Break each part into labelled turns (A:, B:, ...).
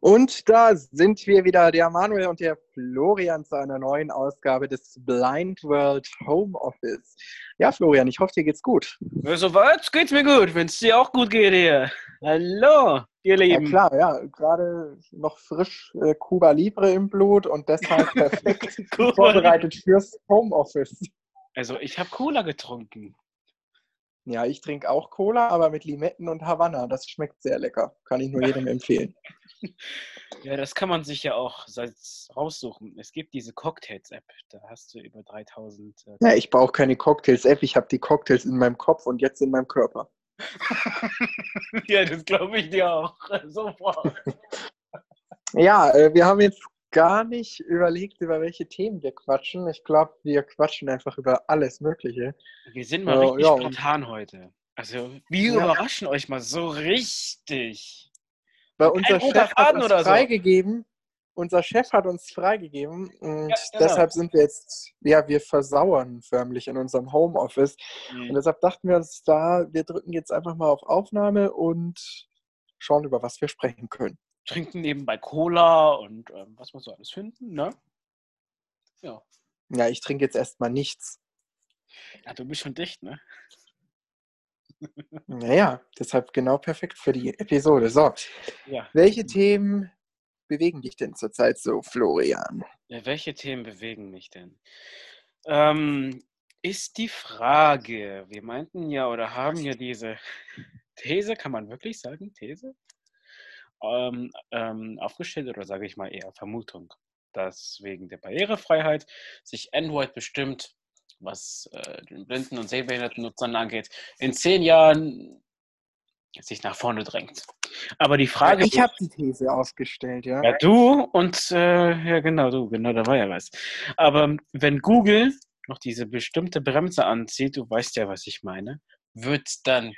A: Und da sind wir wieder, der Manuel und der Florian zu einer neuen Ausgabe des Blind World Home Office. Ja, Florian, ich hoffe, dir geht's gut.
B: Soweit geht's mir gut, wenn es dir auch gut geht hier. Hallo, ihr Lieben.
A: Ja klar, ja, gerade noch frisch äh, Cuba Libre im Blut und deshalb perfekt vorbereitet fürs Home Office.
B: Also ich habe Cola getrunken.
A: Ja, ich trinke auch Cola, aber mit Limetten und Havanna. Das schmeckt sehr lecker. Kann ich nur jedem empfehlen.
B: Ja, das kann man sich ja auch raussuchen. Es gibt diese Cocktails-App. Da hast du über 3000.
A: Äh ja, ich brauche keine Cocktails-App. Ich habe die Cocktails in meinem Kopf und jetzt in meinem Körper.
B: ja, das glaube ich dir auch. Sofort.
A: ja, äh, wir haben jetzt gar nicht überlegt, über welche Themen wir quatschen. Ich glaube, wir quatschen einfach über alles Mögliche.
B: Wir sind mal richtig ja, spontan heute. Also, wir ja. überraschen euch mal so richtig.
A: Weil unser Chef hat uns freigegeben. So. Unser Chef hat uns freigegeben und ja, genau. deshalb sind wir jetzt, ja, wir versauern förmlich in unserem Homeoffice. Mhm. Und deshalb dachten wir uns da, wir drücken jetzt einfach mal auf Aufnahme und schauen, über was wir sprechen können
B: trinken nebenbei Cola und ähm, was wir so alles finden, ne?
A: Ja. Ja, ich trinke jetzt erstmal nichts.
B: Ja, du bist schon dicht, ne?
A: Naja, deshalb genau perfekt für die Episode. So, ja. welche Themen bewegen dich denn zurzeit so, Florian?
B: Ja, welche Themen bewegen mich denn? Ähm, ist die Frage, wir meinten ja oder haben ja diese These, kann man wirklich sagen, These? Ähm, ähm, aufgestellt oder sage ich mal eher Vermutung, dass wegen der Barrierefreiheit sich Android bestimmt, was äh, den blinden und sehbehinderten Nutzern angeht, in zehn Jahren sich nach vorne drängt. Aber die Frage.
A: Ich habe die These aufgestellt, ja.
B: Ja, du und äh, ja, genau, du, genau, da war ja was. Aber wenn Google noch diese bestimmte Bremse anzieht, du weißt ja, was ich meine, wird dann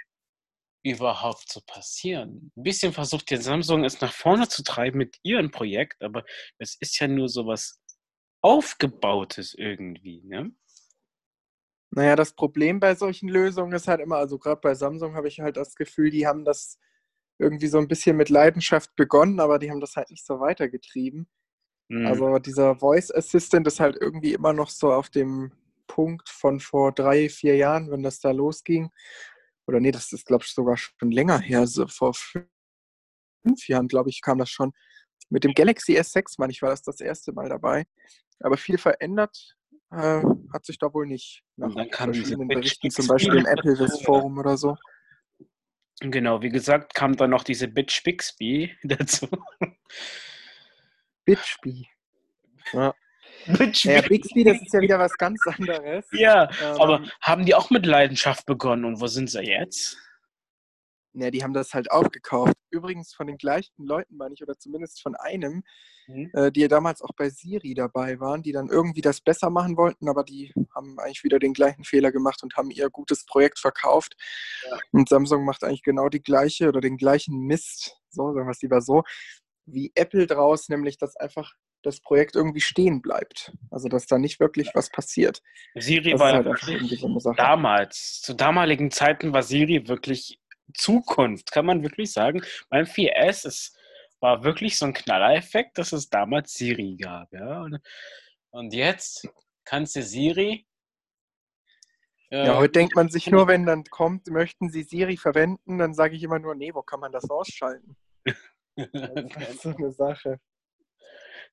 B: überhaupt so passieren? Ein bisschen versucht ja Samsung es nach vorne zu treiben mit ihrem Projekt, aber es ist ja nur so was Aufgebautes irgendwie, ne?
A: Naja, das Problem bei solchen Lösungen ist halt immer, also gerade bei Samsung habe ich halt das Gefühl, die haben das irgendwie so ein bisschen mit Leidenschaft begonnen, aber die haben das halt nicht so weitergetrieben. Mhm. Also dieser Voice Assistant ist halt irgendwie immer noch so auf dem Punkt von vor drei, vier Jahren, wenn das da losging oder nee, das ist, glaube ich, sogar schon länger her, so vor fünf Jahren, glaube ich, kam das schon. Mit dem Galaxy S6, meine ich, war das das erste Mal dabei. Aber viel verändert äh, hat sich da wohl nicht.
B: Nach
A: verschiedenen Berichten, zum Beispiel im Apple Forum oder so.
B: Genau, wie gesagt, kam dann noch diese Bitch Bixby dazu.
A: Bitchby. Ja. Ja, Bixby, das ist ja wieder was ganz anderes.
B: Ja, ähm, aber haben die auch mit Leidenschaft begonnen und wo sind sie jetzt?
A: Ja, die haben das halt aufgekauft. Übrigens von den gleichen Leuten, meine ich, oder zumindest von einem, mhm. äh, die ja damals auch bei Siri dabei waren, die dann irgendwie das besser machen wollten, aber die haben eigentlich wieder den gleichen Fehler gemacht und haben ihr gutes Projekt verkauft. Ja. Und Samsung macht eigentlich genau die gleiche oder den gleichen Mist, so sagen wir es lieber so, wie Apple draus, nämlich dass einfach das Projekt irgendwie stehen bleibt. Also dass da nicht wirklich was passiert.
B: Siri das war halt wirklich so damals, zu damaligen Zeiten war Siri wirklich Zukunft, kann man wirklich sagen. Beim 4S es war wirklich so ein Knallereffekt, dass es damals Siri gab. Ja? Und, und jetzt kannst du Siri.
A: Äh, ja, heute denkt man sich nur, wenn dann kommt, möchten Sie Siri verwenden, dann sage ich immer nur, nee, wo kann man das ausschalten? das ist so eine Sache.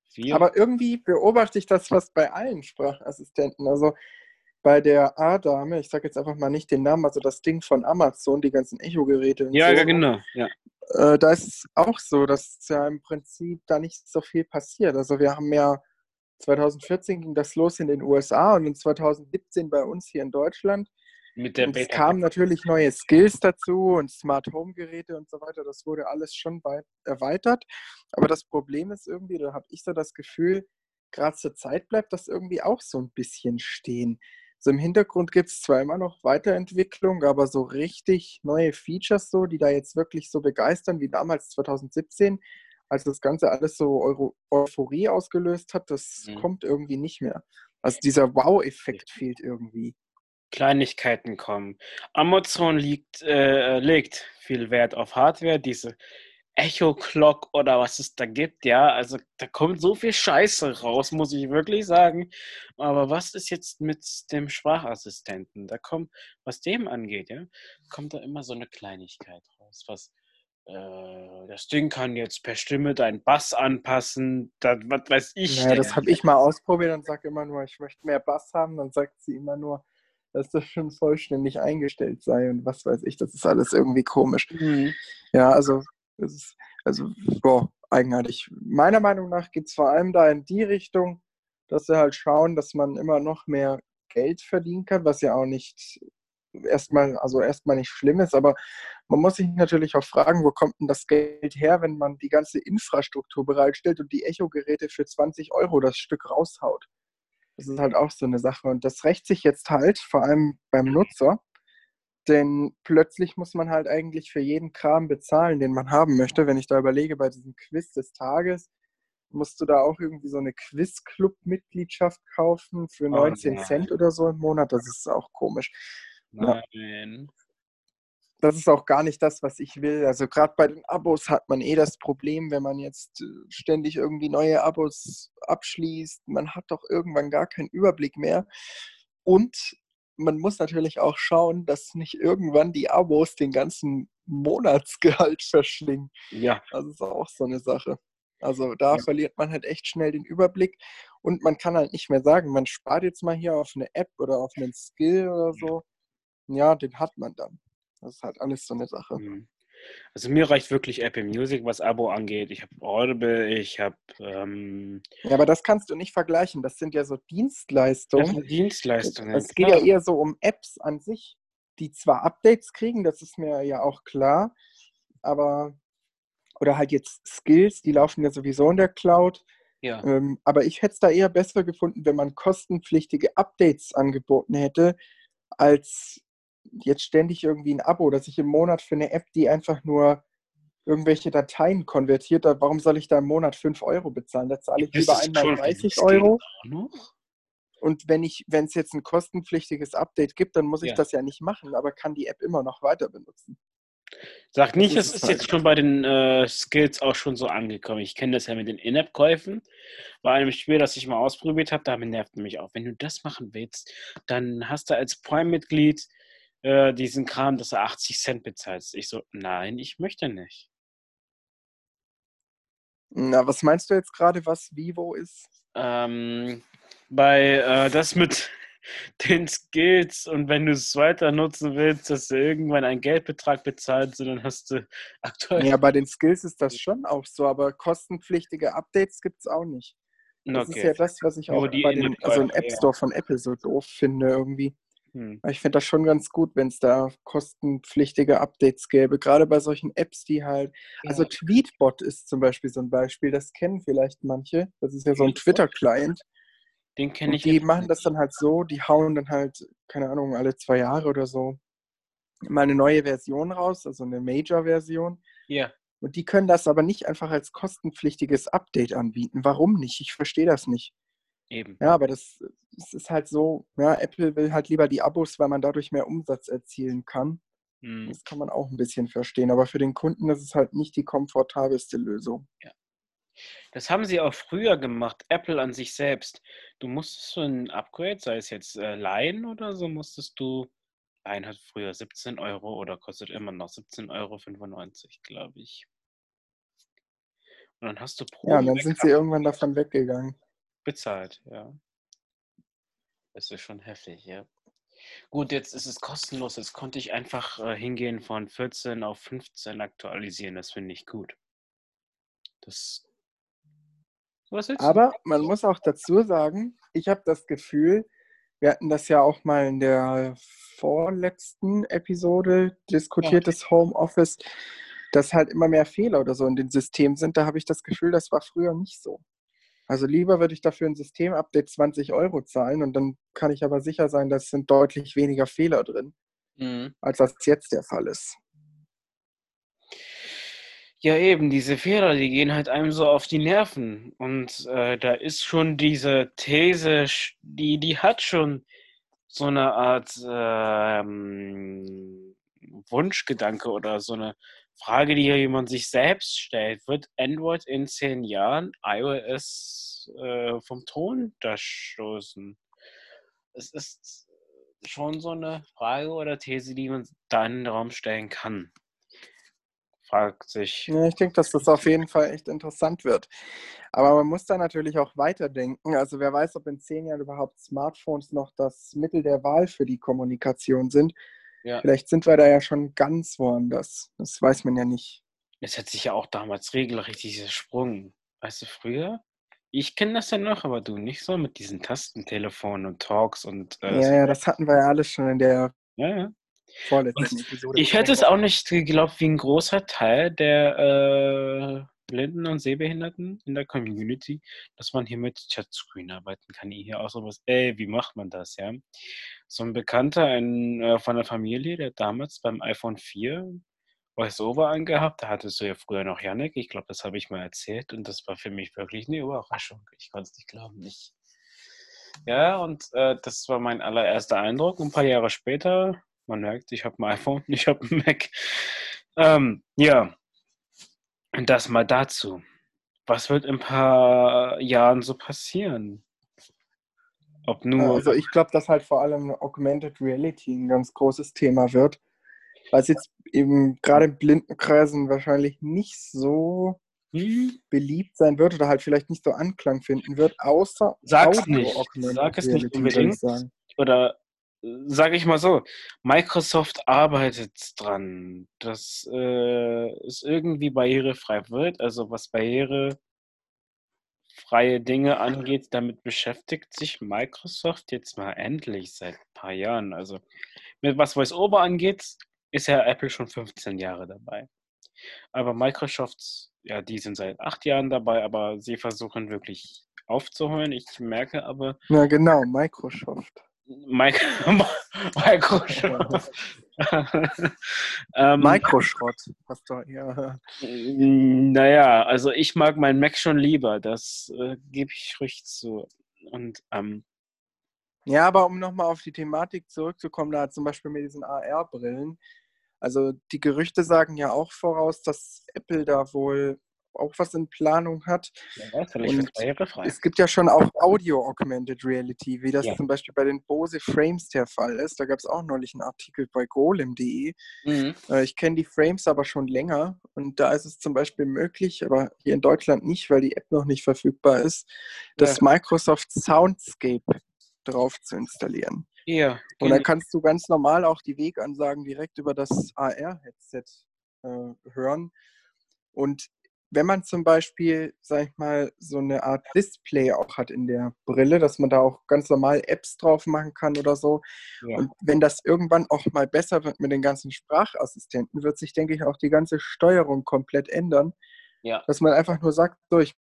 A: Viel. Aber irgendwie beobachte ich das fast bei allen Sprachassistenten. Also bei der A-Dame, ich sage jetzt einfach mal nicht den Namen, also das Ding von Amazon, die ganzen Echo-Geräte.
B: Ja, so, ja, genau. Ja.
A: Äh, da ist es auch so, dass ja im Prinzip da nicht so viel passiert. Also wir haben ja 2014 ging das los in den USA und in 2017 bei uns hier in Deutschland. Mit der es kamen natürlich neue Skills dazu und Smart Home Geräte und so weiter. Das wurde alles schon erweitert. Aber das Problem ist irgendwie, da habe ich so das Gefühl, gerade zur Zeit bleibt das irgendwie auch so ein bisschen stehen. So im Hintergrund gibt es zwar immer noch Weiterentwicklung, aber so richtig neue Features, so, die da jetzt wirklich so begeistern wie damals 2017, als das Ganze alles so Euro Euphorie ausgelöst hat, das mhm. kommt irgendwie nicht mehr. Also dieser Wow-Effekt fehlt irgendwie.
B: Kleinigkeiten kommen. Amazon liegt, äh, legt viel Wert auf Hardware. Diese Echo Clock oder was es da gibt, ja. Also da kommt so viel Scheiße raus, muss ich wirklich sagen. Aber was ist jetzt mit dem Sprachassistenten? Da kommt, was dem angeht, ja, kommt da immer so eine Kleinigkeit raus. Was, äh, das Ding kann jetzt per Stimme deinen Bass anpassen, das, was weiß ich.
A: Ja, das habe ich mal ausprobiert und sage immer nur, ich möchte mehr Bass haben. Dann sagt sie immer nur, dass das schon vollständig eingestellt sei und was weiß ich. Das ist alles irgendwie komisch. Mhm. Ja, also das ist, also, boah, eigenartig. Meiner Meinung nach geht es vor allem da in die Richtung, dass sie halt schauen, dass man immer noch mehr Geld verdienen kann, was ja auch nicht erstmal, also erstmal nicht schlimm ist, aber man muss sich natürlich auch fragen, wo kommt denn das Geld her, wenn man die ganze Infrastruktur bereitstellt und die Echo-Geräte für 20 Euro das Stück raushaut. Das ist halt auch so eine Sache. Und das rächt sich jetzt halt, vor allem beim Nutzer, denn plötzlich muss man halt eigentlich für jeden Kram bezahlen, den man haben möchte. Wenn ich da überlege, bei diesem Quiz des Tages, musst du da auch irgendwie so eine Quiz-Club-Mitgliedschaft kaufen für 19 oh Cent oder so im Monat. Das ist auch komisch. Nein. Ja. Das ist auch gar nicht das, was ich will. Also gerade bei den Abos hat man eh das Problem, wenn man jetzt äh, ständig irgendwie neue Abos abschließt. Man hat doch irgendwann gar keinen Überblick mehr. Und man muss natürlich auch schauen, dass nicht irgendwann die Abos den ganzen Monatsgehalt verschlingen. Ja. Das ist auch so eine Sache. Also da ja. verliert man halt echt schnell den Überblick und man kann halt nicht mehr sagen, man spart jetzt mal hier auf eine App oder auf einen Skill oder so. Ja, den hat man dann. Das ist halt alles so eine Sache. Mhm.
B: Also mir reicht wirklich Apple Music, was Abo angeht. Ich habe Audible, ich habe. Ähm
A: ja, aber das kannst du nicht vergleichen. Das sind ja so Dienstleistungen. Das sind
B: Dienstleistungen.
A: Es geht ja eher so um Apps an sich, die zwar Updates kriegen, das ist mir ja auch klar, aber. Oder halt jetzt Skills, die laufen ja sowieso in der Cloud. Ja. Ähm, aber ich hätte es da eher besser gefunden, wenn man kostenpflichtige Updates angeboten hätte, als jetzt ständig irgendwie ein Abo, dass ich im Monat für eine App, die einfach nur irgendwelche Dateien konvertiert, warum soll ich da im Monat 5 Euro bezahlen? Da zahle ich lieber einmal 30 Euro. Und wenn ich, wenn es jetzt ein kostenpflichtiges Update gibt, dann muss ich ja. das ja nicht machen, aber kann die App immer noch weiter benutzen.
B: Sag nicht, es ist, ist jetzt schon bei den äh, Skills auch schon so angekommen. Ich kenne das ja mit den In-App-Käufen. Bei einem Spiel, das ich mal ausprobiert habe, damit nervt mich auch. Wenn du das machen willst, dann hast du als Prime-Mitglied äh, diesen Kram, dass du 80 Cent bezahlst. Ich so, nein, ich möchte nicht.
A: Na, was meinst du jetzt gerade, was Vivo ist?
B: Ähm, bei äh, das mit den Skills und wenn du es weiter nutzen willst, dass du irgendwann einen Geldbetrag bezahlst, dann hast du
A: aktuell. Ja, bei den Skills ist das schon auch so, aber kostenpflichtige Updates gibt es auch nicht. Das okay. ist ja das, was ich auch bei den, also im App Store von Apple so doof finde irgendwie. Hm. Ich finde das schon ganz gut, wenn es da kostenpflichtige Updates gäbe, gerade bei solchen Apps, die halt, also ja. also Tweetbot ist zum Beispiel so ein Beispiel, das kennen vielleicht manche, das ist ja so ein Twitter-Client. Den kenne ich. Die machen das dann halt so, die hauen dann halt, keine Ahnung, alle zwei Jahre oder so mal eine neue Version raus, also eine Major-Version. Ja. Und die können das aber nicht einfach als kostenpflichtiges Update anbieten. Warum nicht? Ich verstehe das nicht. Eben. Ja, aber das, das, ist halt so, ja, Apple will halt lieber die Abos, weil man dadurch mehr Umsatz erzielen kann. Hm. Das kann man auch ein bisschen verstehen. Aber für den Kunden ist es halt nicht die komfortabelste Lösung. Ja.
B: Das haben sie auch früher gemacht, Apple an sich selbst. Du musstest so ein Upgrade, sei es jetzt äh, Line oder so, musstest du. Line hat früher 17 Euro oder kostet immer noch 17,95 Euro, glaube ich. Und dann hast du
A: pro. Ja, und dann sind sie irgendwann davon weggegangen
B: bezahlt, ja. Das ist schon heftig, ja. Gut, jetzt ist es kostenlos. Jetzt konnte ich einfach äh, hingehen von 14 auf 15 aktualisieren. Das finde ich gut.
A: Das. Aber man muss auch dazu sagen, ich habe das Gefühl, wir hatten das ja auch mal in der vorletzten Episode diskutiert, ja. das Homeoffice, dass halt immer mehr Fehler oder so in den Systemen sind. Da habe ich das Gefühl, das war früher nicht so. Also lieber würde ich dafür ein Systemupdate 20 Euro zahlen und dann kann ich aber sicher sein, dass sind deutlich weniger Fehler drin, mhm. als das jetzt der Fall ist.
B: Ja, eben, diese Fehler, die gehen halt einem so auf die Nerven. Und äh, da ist schon diese These, die, die hat schon so eine Art ähm, Wunschgedanke oder so eine Frage, die hier jemand sich selbst stellt. Wird Android in zehn Jahren iOS äh, vom da stoßen? Es ist schon so eine Frage oder These, die man da in den Raum stellen kann. Fragt sich.
A: Ja, ich denke, dass das auf jeden Fall echt interessant wird. Aber man muss da natürlich auch weiterdenken. Also wer weiß, ob in zehn Jahren überhaupt Smartphones noch das Mittel der Wahl für die Kommunikation sind. Ja. Vielleicht sind wir da ja schon ganz woanders. Das weiß man ja nicht.
B: Es hat sich ja auch damals regelrecht dieser Sprung. Weißt du, früher? Ich kenne das ja noch, aber du nicht so mit diesen Tastentelefonen und Talks und.
A: Äh, ja, ja, das hatten wir ja alles schon in der
B: ja, ja. vorletzten Episode. Ich hätte es auch nicht geglaubt, wie ein großer Teil der äh, Blinden und Sehbehinderten in der Community, dass man hier mit Chatscreen arbeiten kann. Hier auch sowas, ey, wie macht man das, ja? So ein Bekannter ein, äh, von der Familie, der damals beim iPhone 4 Voice-Over angehabt, da hattest du ja früher noch Yannick, ich glaube, das habe ich mal erzählt und das war für mich wirklich eine Überraschung. Ich konnte es nicht glauben, nicht. Ja, und äh, das war mein allererster Eindruck. Ein paar Jahre später, man merkt, ich habe ein iPhone, ich habe ein Mac. Ähm, ja, das mal dazu. Was wird in ein paar Jahren so passieren?
A: Ob nur. Also ich glaube, dass halt vor allem Augmented Reality ein ganz großes Thema wird. Weil es jetzt eben gerade in Blindenkreisen wahrscheinlich nicht so hm? beliebt sein wird oder halt vielleicht nicht so Anklang finden wird, außer
B: Sag's Audio nicht. Sag es nicht unbedingt. Oder sage ich mal so, Microsoft arbeitet dran, dass äh, es irgendwie barrierefrei wird. Also was barrierefreie Dinge angeht, damit beschäftigt sich Microsoft jetzt mal endlich seit ein paar Jahren. Also mit was VoiceOver angeht, ist ja Apple schon 15 Jahre dabei. Aber Microsoft, ja, die sind seit acht Jahren dabei, aber sie versuchen wirklich aufzuholen. Ich merke aber.
A: Ja, genau, Microsoft.
B: Mike, Microschrott.
A: ähm, Microschrott, Pastor, ja.
B: Naja, also ich mag meinen Mac schon lieber, das äh, gebe ich ruhig zu. Und ähm,
A: ja, aber um nochmal auf die Thematik zurückzukommen, da zum Beispiel mit diesen AR-Brillen, also die Gerüchte sagen ja auch voraus, dass Apple da wohl auch was in Planung hat. Ja, und es gibt ja schon auch Audio-Augmented Reality, wie das ja. zum Beispiel bei den Bose Frames der Fall ist. Da gab es auch neulich einen Artikel bei golem.de. Mhm. Äh, ich kenne die Frames aber schon länger und da ist es zum Beispiel möglich, aber hier in Deutschland nicht, weil die App noch nicht verfügbar ist, das ja. Microsoft Soundscape drauf zu installieren. Ja. Und dann kannst du ganz normal auch die Wegansagen direkt über das AR-Headset äh, hören. Und wenn man zum Beispiel, sag ich mal, so eine Art Display auch hat in der Brille, dass man da auch ganz normal Apps drauf machen kann oder so. Ja. Und wenn das irgendwann auch mal besser wird mit den ganzen Sprachassistenten, wird sich, denke ich, auch die ganze Steuerung komplett ändern. Ja. Dass man einfach nur sagt, so, ich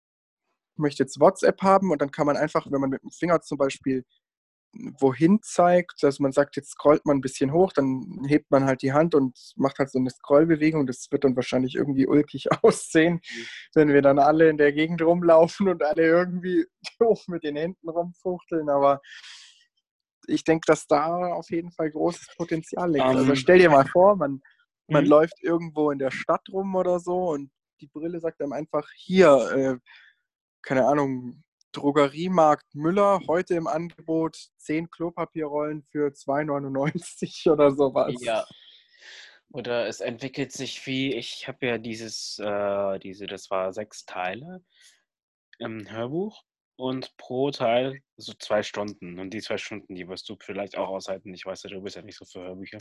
A: möchte jetzt WhatsApp haben und dann kann man einfach, wenn man mit dem Finger zum Beispiel wohin zeigt, dass man sagt, jetzt scrollt man ein bisschen hoch, dann hebt man halt die Hand und macht halt so eine Scrollbewegung. Das wird dann wahrscheinlich irgendwie ulkig aussehen, mhm. wenn wir dann alle in der Gegend rumlaufen und alle irgendwie hoch mit den Händen rumfuchteln. Aber ich denke, dass da auf jeden Fall großes Potenzial liegt. Um, also ähm. stell dir mal vor, man, man mhm. läuft irgendwo in der Stadt rum oder so und die Brille sagt einem einfach, hier, äh, keine Ahnung, Drogeriemarkt Müller heute im Angebot 10 Klopapierrollen für 2,99 oder sowas.
B: Ja. Oder es entwickelt sich wie, ich habe ja dieses, äh, diese, das war sechs Teile im Hörbuch und pro Teil so zwei Stunden. Und die zwei Stunden, die wirst du vielleicht auch aushalten. Ich weiß ja, du bist ja nicht so für Hörbücher.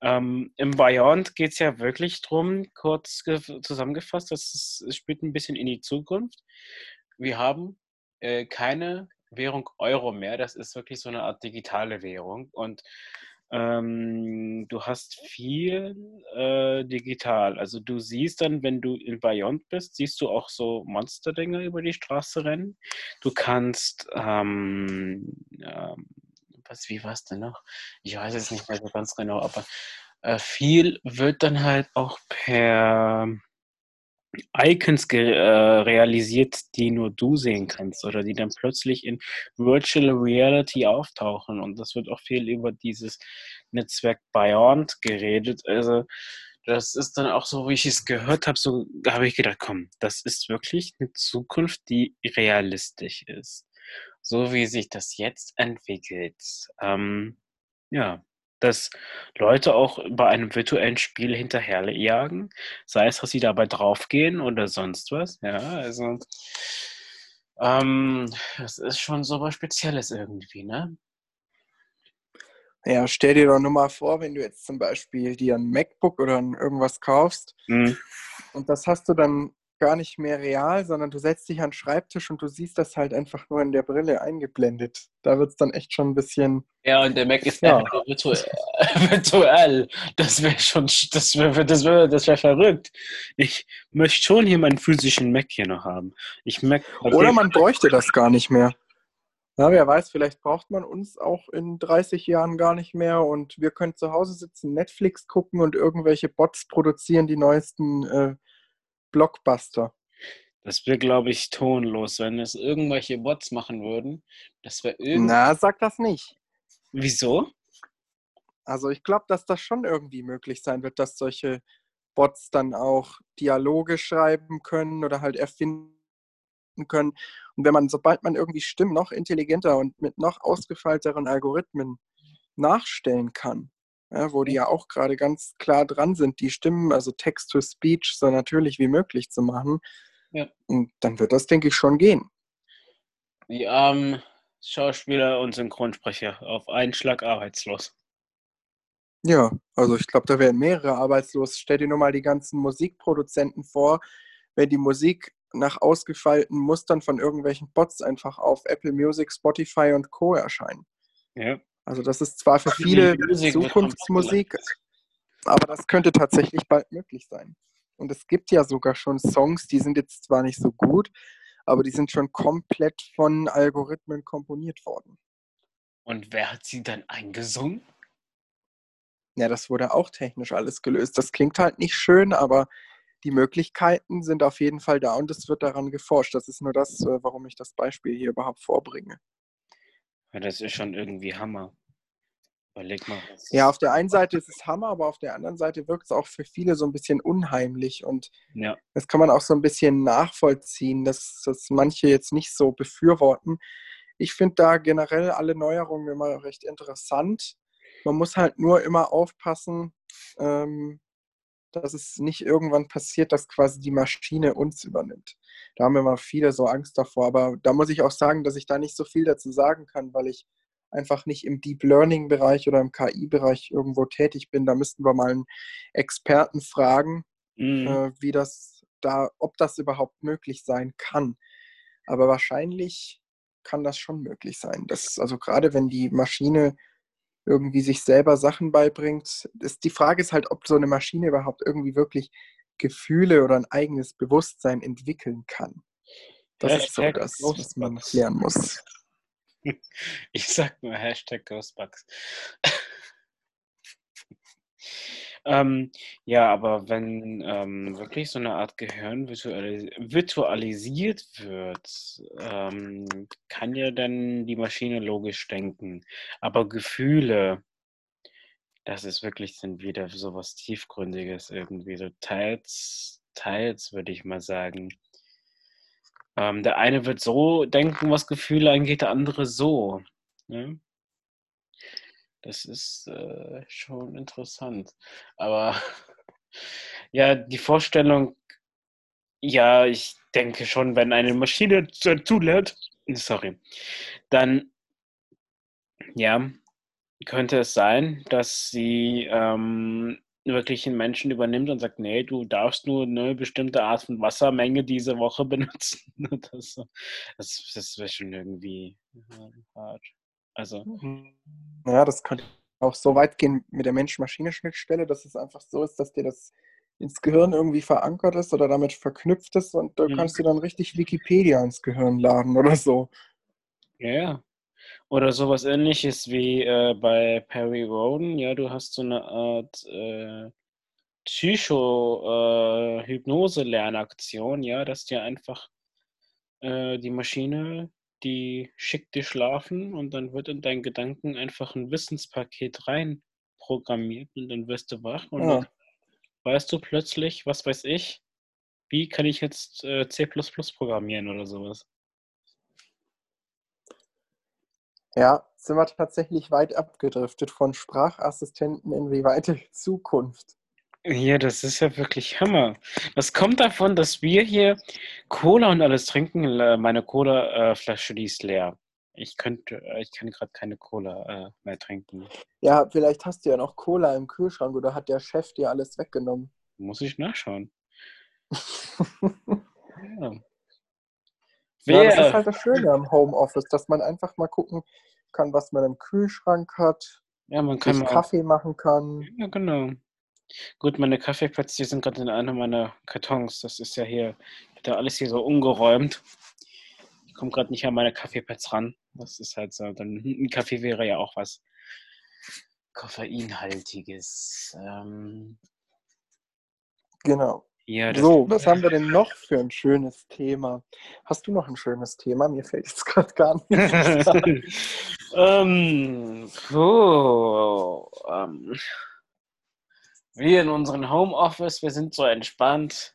B: Ähm, Im Beyond geht es ja wirklich drum, kurz zusammengefasst, dass es spielt ein bisschen in die Zukunft. Wir haben äh, keine Währung Euro mehr. Das ist wirklich so eine Art digitale Währung. Und ähm, du hast viel äh, digital. Also du siehst dann, wenn du in Bayont bist, siehst du auch so Monsterdinger über die Straße rennen. Du kannst, ähm, ähm, was, wie war es denn noch? Ich weiß es nicht mehr so ganz genau, aber äh, viel wird dann halt auch per Icons äh, realisiert, die nur du sehen kannst oder die dann plötzlich in Virtual Reality auftauchen. Und das wird auch viel über dieses Netzwerk Beyond geredet. Also das ist dann auch so, wie ich es gehört habe, so habe ich gedacht, komm, das ist wirklich eine Zukunft, die realistisch ist. So wie sich das jetzt entwickelt. Ähm, ja, dass Leute auch bei einem virtuellen Spiel hinterherjagen, sei es, dass sie dabei draufgehen oder sonst was. Ja, also ähm, das ist schon so was Spezielles irgendwie, ne?
A: Ja, stell dir doch nur mal vor, wenn du jetzt zum Beispiel dir ein MacBook oder ein irgendwas kaufst mhm. und das hast du dann gar nicht mehr real, sondern du setzt dich an den Schreibtisch und du siehst das halt einfach nur in der Brille eingeblendet. Da wird es dann echt schon ein bisschen.
B: Ja, und der Mac ist ja. einfach virtuell. virtuell. Das wäre schon, das wäre das wär, das wär verrückt. Ich möchte schon hier meinen physischen Mac hier noch haben. Ich Mac,
A: Oder man bräuchte das gar nicht mehr. Ja, wer weiß, vielleicht braucht man uns auch in 30 Jahren gar nicht mehr und wir können zu Hause sitzen, Netflix gucken und irgendwelche Bots produzieren die neuesten äh, Blockbuster.
B: Das wäre, glaube ich, tonlos, wenn es irgendwelche Bots machen würden. Das wäre irgendwie.
A: Na, sag das nicht.
B: Wieso?
A: Also ich glaube, dass das schon irgendwie möglich sein wird, dass solche Bots dann auch Dialoge schreiben können oder halt erfinden können. Und wenn man, sobald man irgendwie Stimmen noch intelligenter und mit noch ausgefeilteren Algorithmen nachstellen kann, ja, wo die ja auch gerade ganz klar dran sind, die Stimmen, also Text-to-Speech, so natürlich wie möglich zu machen. Ja. Und dann wird das, denke ich, schon gehen.
B: Die armen Schauspieler und Synchronsprecher auf einen Schlag arbeitslos.
A: Ja, also ich glaube, da werden mehrere arbeitslos. Stell dir nur mal die ganzen Musikproduzenten vor, wenn die Musik nach ausgefeilten Mustern von irgendwelchen Bots einfach auf Apple Music, Spotify und Co. erscheinen. Ja. Also das ist zwar für viele Zukunftsmusik, aber das könnte tatsächlich bald möglich sein. Und es gibt ja sogar schon Songs, die sind jetzt zwar nicht so gut, aber die sind schon komplett von Algorithmen komponiert worden.
B: Und wer hat sie dann eingesungen?
A: Ja, das wurde auch technisch alles gelöst. Das klingt halt nicht schön, aber die Möglichkeiten sind auf jeden Fall da und es wird daran geforscht. Das ist nur das, äh, warum ich das Beispiel hier überhaupt vorbringe.
B: Ja, das ist schon irgendwie Hammer. Überleg mal.
A: Ja, auf der einen Seite ist es Hammer, aber auf der anderen Seite wirkt es auch für viele so ein bisschen unheimlich. Und ja. das kann man auch so ein bisschen nachvollziehen, dass, dass manche jetzt nicht so befürworten. Ich finde da generell alle Neuerungen immer recht interessant. Man muss halt nur immer aufpassen, ähm, dass es nicht irgendwann passiert, dass quasi die Maschine uns übernimmt. Da haben immer viele so Angst davor. Aber da muss ich auch sagen, dass ich da nicht so viel dazu sagen kann, weil ich einfach nicht im Deep Learning Bereich oder im KI-Bereich irgendwo tätig bin. Da müssten wir mal einen Experten fragen, mhm. äh, wie das da, ob das überhaupt möglich sein kann. Aber wahrscheinlich kann das schon möglich sein. Dass, also gerade wenn die Maschine irgendwie sich selber Sachen beibringt. Ist, die Frage ist halt, ob so eine Maschine überhaupt irgendwie wirklich Gefühle oder ein eigenes Bewusstsein entwickeln kann. Das Hashtag ist so das, was man klären muss.
B: Ich sag nur Hashtag Ghostbugs. Ähm, ja, aber wenn ähm, wirklich so eine Art Gehirn virtualis virtualisiert wird, ähm, kann ja dann die Maschine logisch denken. Aber Gefühle, das ist wirklich dann wieder so was Tiefgründiges irgendwie. So teils, teils würde ich mal sagen. Ähm, der eine wird so denken, was Gefühle angeht, der andere so. Ne? Das ist äh, schon interessant. Aber ja, die Vorstellung, ja, ich denke schon, wenn eine Maschine zulädt, sorry, dann ja, könnte es sein, dass sie ähm, wirklich einen Menschen übernimmt und sagt, nee, du darfst nur eine bestimmte Art von Wassermenge diese Woche benutzen. das, das, das wäre schon irgendwie hart. Also.
A: Mhm. Ja, das könnte auch so weit gehen mit der Mensch-Maschine-Schnittstelle, dass es einfach so ist, dass dir das ins Gehirn irgendwie verankert ist oder damit verknüpft ist und du mhm. kannst dir dann richtig Wikipedia ins Gehirn laden oder so.
B: Ja, Oder sowas ähnliches wie äh, bei Perry Roden. Ja, du hast so eine Art äh, Psycho-Hypnose-Lernaktion, äh, ja, dass dir einfach äh, die Maschine die schickt dir schlafen und dann wird in deinen Gedanken einfach ein Wissenspaket rein programmiert und dann wirst du wach und ja. weißt du plötzlich, was weiß ich, wie kann ich jetzt äh, C programmieren oder sowas?
A: Ja, sind wir tatsächlich weit abgedriftet von Sprachassistenten in die weite Zukunft.
B: Ja, das ist ja wirklich Hammer. Das kommt davon, dass wir hier Cola und alles trinken. Meine Cola-Flasche, die ist leer. Ich könnte, äh, ich kann gerade keine Cola äh, mehr trinken.
A: Ja, vielleicht hast du ja noch Cola im Kühlschrank oder hat der Chef dir alles weggenommen?
B: Muss ich nachschauen.
A: ja. Ja, das ist halt das Schöne am Homeoffice, dass man einfach mal gucken kann, was man im Kühlschrank hat.
B: Ja, man kann
A: Kaffee machen kann.
B: Ja, genau. Gut, meine Kaffeeplätze sind gerade in einer meiner Kartons. Das ist ja hier, wird ja alles hier so umgeräumt. Ich komme gerade nicht an meine Kaffeepads ran. Das ist halt so. Dann ein Kaffee wäre ja auch was Koffeinhaltiges. Ähm,
A: genau. Ja, so, was haben wir denn noch für ein schönes Thema? Hast du noch ein schönes Thema? Mir fällt jetzt gerade gar nicht.
B: ähm, puh, ähm, wir in unserem Homeoffice, wir sind so entspannt.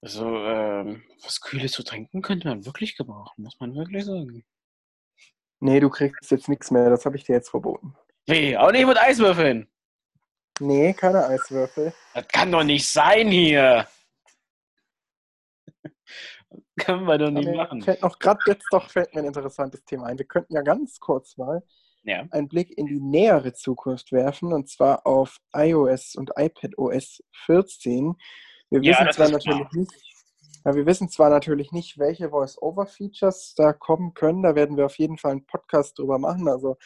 B: Also, ähm, was Kühles zu trinken könnte man wirklich gebrauchen, muss man wirklich sagen.
A: Nee, du kriegst jetzt nichts mehr, das habe ich dir jetzt verboten.
B: Wie? Auch nicht mit Eiswürfeln?
A: Nee, keine Eiswürfel.
B: Das kann doch nicht sein hier. Können wir doch nicht machen.
A: Fällt noch gerade jetzt doch fällt mir ein interessantes Thema ein. Wir könnten ja ganz kurz mal ja. einen Blick in die nähere Zukunft werfen und zwar auf iOS und iPadOS 14. Wir ja, wissen zwar natürlich nicht, ja, wir wissen zwar natürlich nicht, welche Voice-Over-Features da kommen können. Da werden wir auf jeden Fall einen Podcast drüber machen. Also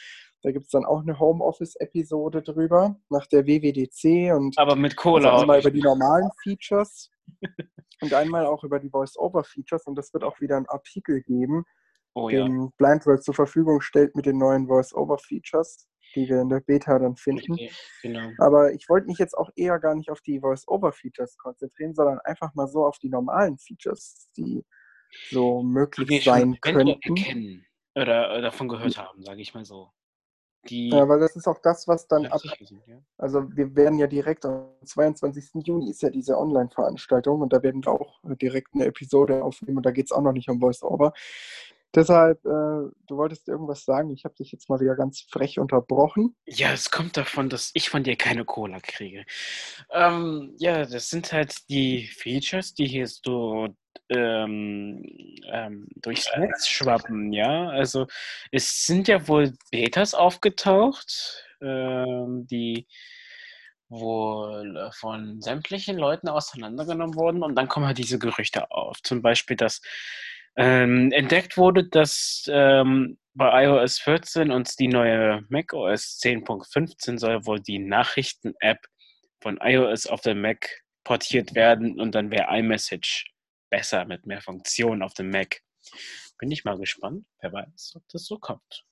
A: da gibt es dann auch eine Homeoffice-Episode drüber, nach der WWDC und
B: Aber mit Cola.
A: Also einmal über die normalen Features und einmal auch über die Voice-Over-Features und das wird auch wieder einen Artikel geben, oh, den ja. Blindworld zur Verfügung stellt mit den neuen Voice-Over-Features, die wir in der Beta dann finden. Okay, genau. Aber ich wollte mich jetzt auch eher gar nicht auf die Voice-Over-Features konzentrieren, sondern einfach mal so auf die normalen Features, die so möglich sein könnten.
B: Erkennen oder davon gehört haben, sage ich mal so.
A: Die ja, weil das ist auch das, was dann ab. Sind, ja. Also wir werden ja direkt am 22. Juni ist ja diese Online-Veranstaltung und da werden wir auch direkt eine Episode aufnehmen und da geht es auch noch nicht um Voice-Over. Deshalb, äh, du wolltest irgendwas sagen. Ich habe dich jetzt mal wieder ganz frech unterbrochen.
B: Ja, es kommt davon, dass ich von dir keine Cola kriege. Ähm, ja, das sind halt die Features, die hier so ähm, ähm, durchs Netz schwappen, ja. Also es sind ja wohl Betas aufgetaucht, ähm, die wohl von sämtlichen Leuten auseinandergenommen wurden und dann kommen halt diese Gerüchte auf. Zum Beispiel, dass ähm, entdeckt wurde, dass ähm, bei iOS 14 und die neue macOS 10.15 soll wohl die Nachrichten-App von iOS auf der Mac portiert werden und dann wäre iMessage besser mit mehr Funktionen auf dem Mac. Bin ich mal gespannt. Wer weiß, ob das so kommt.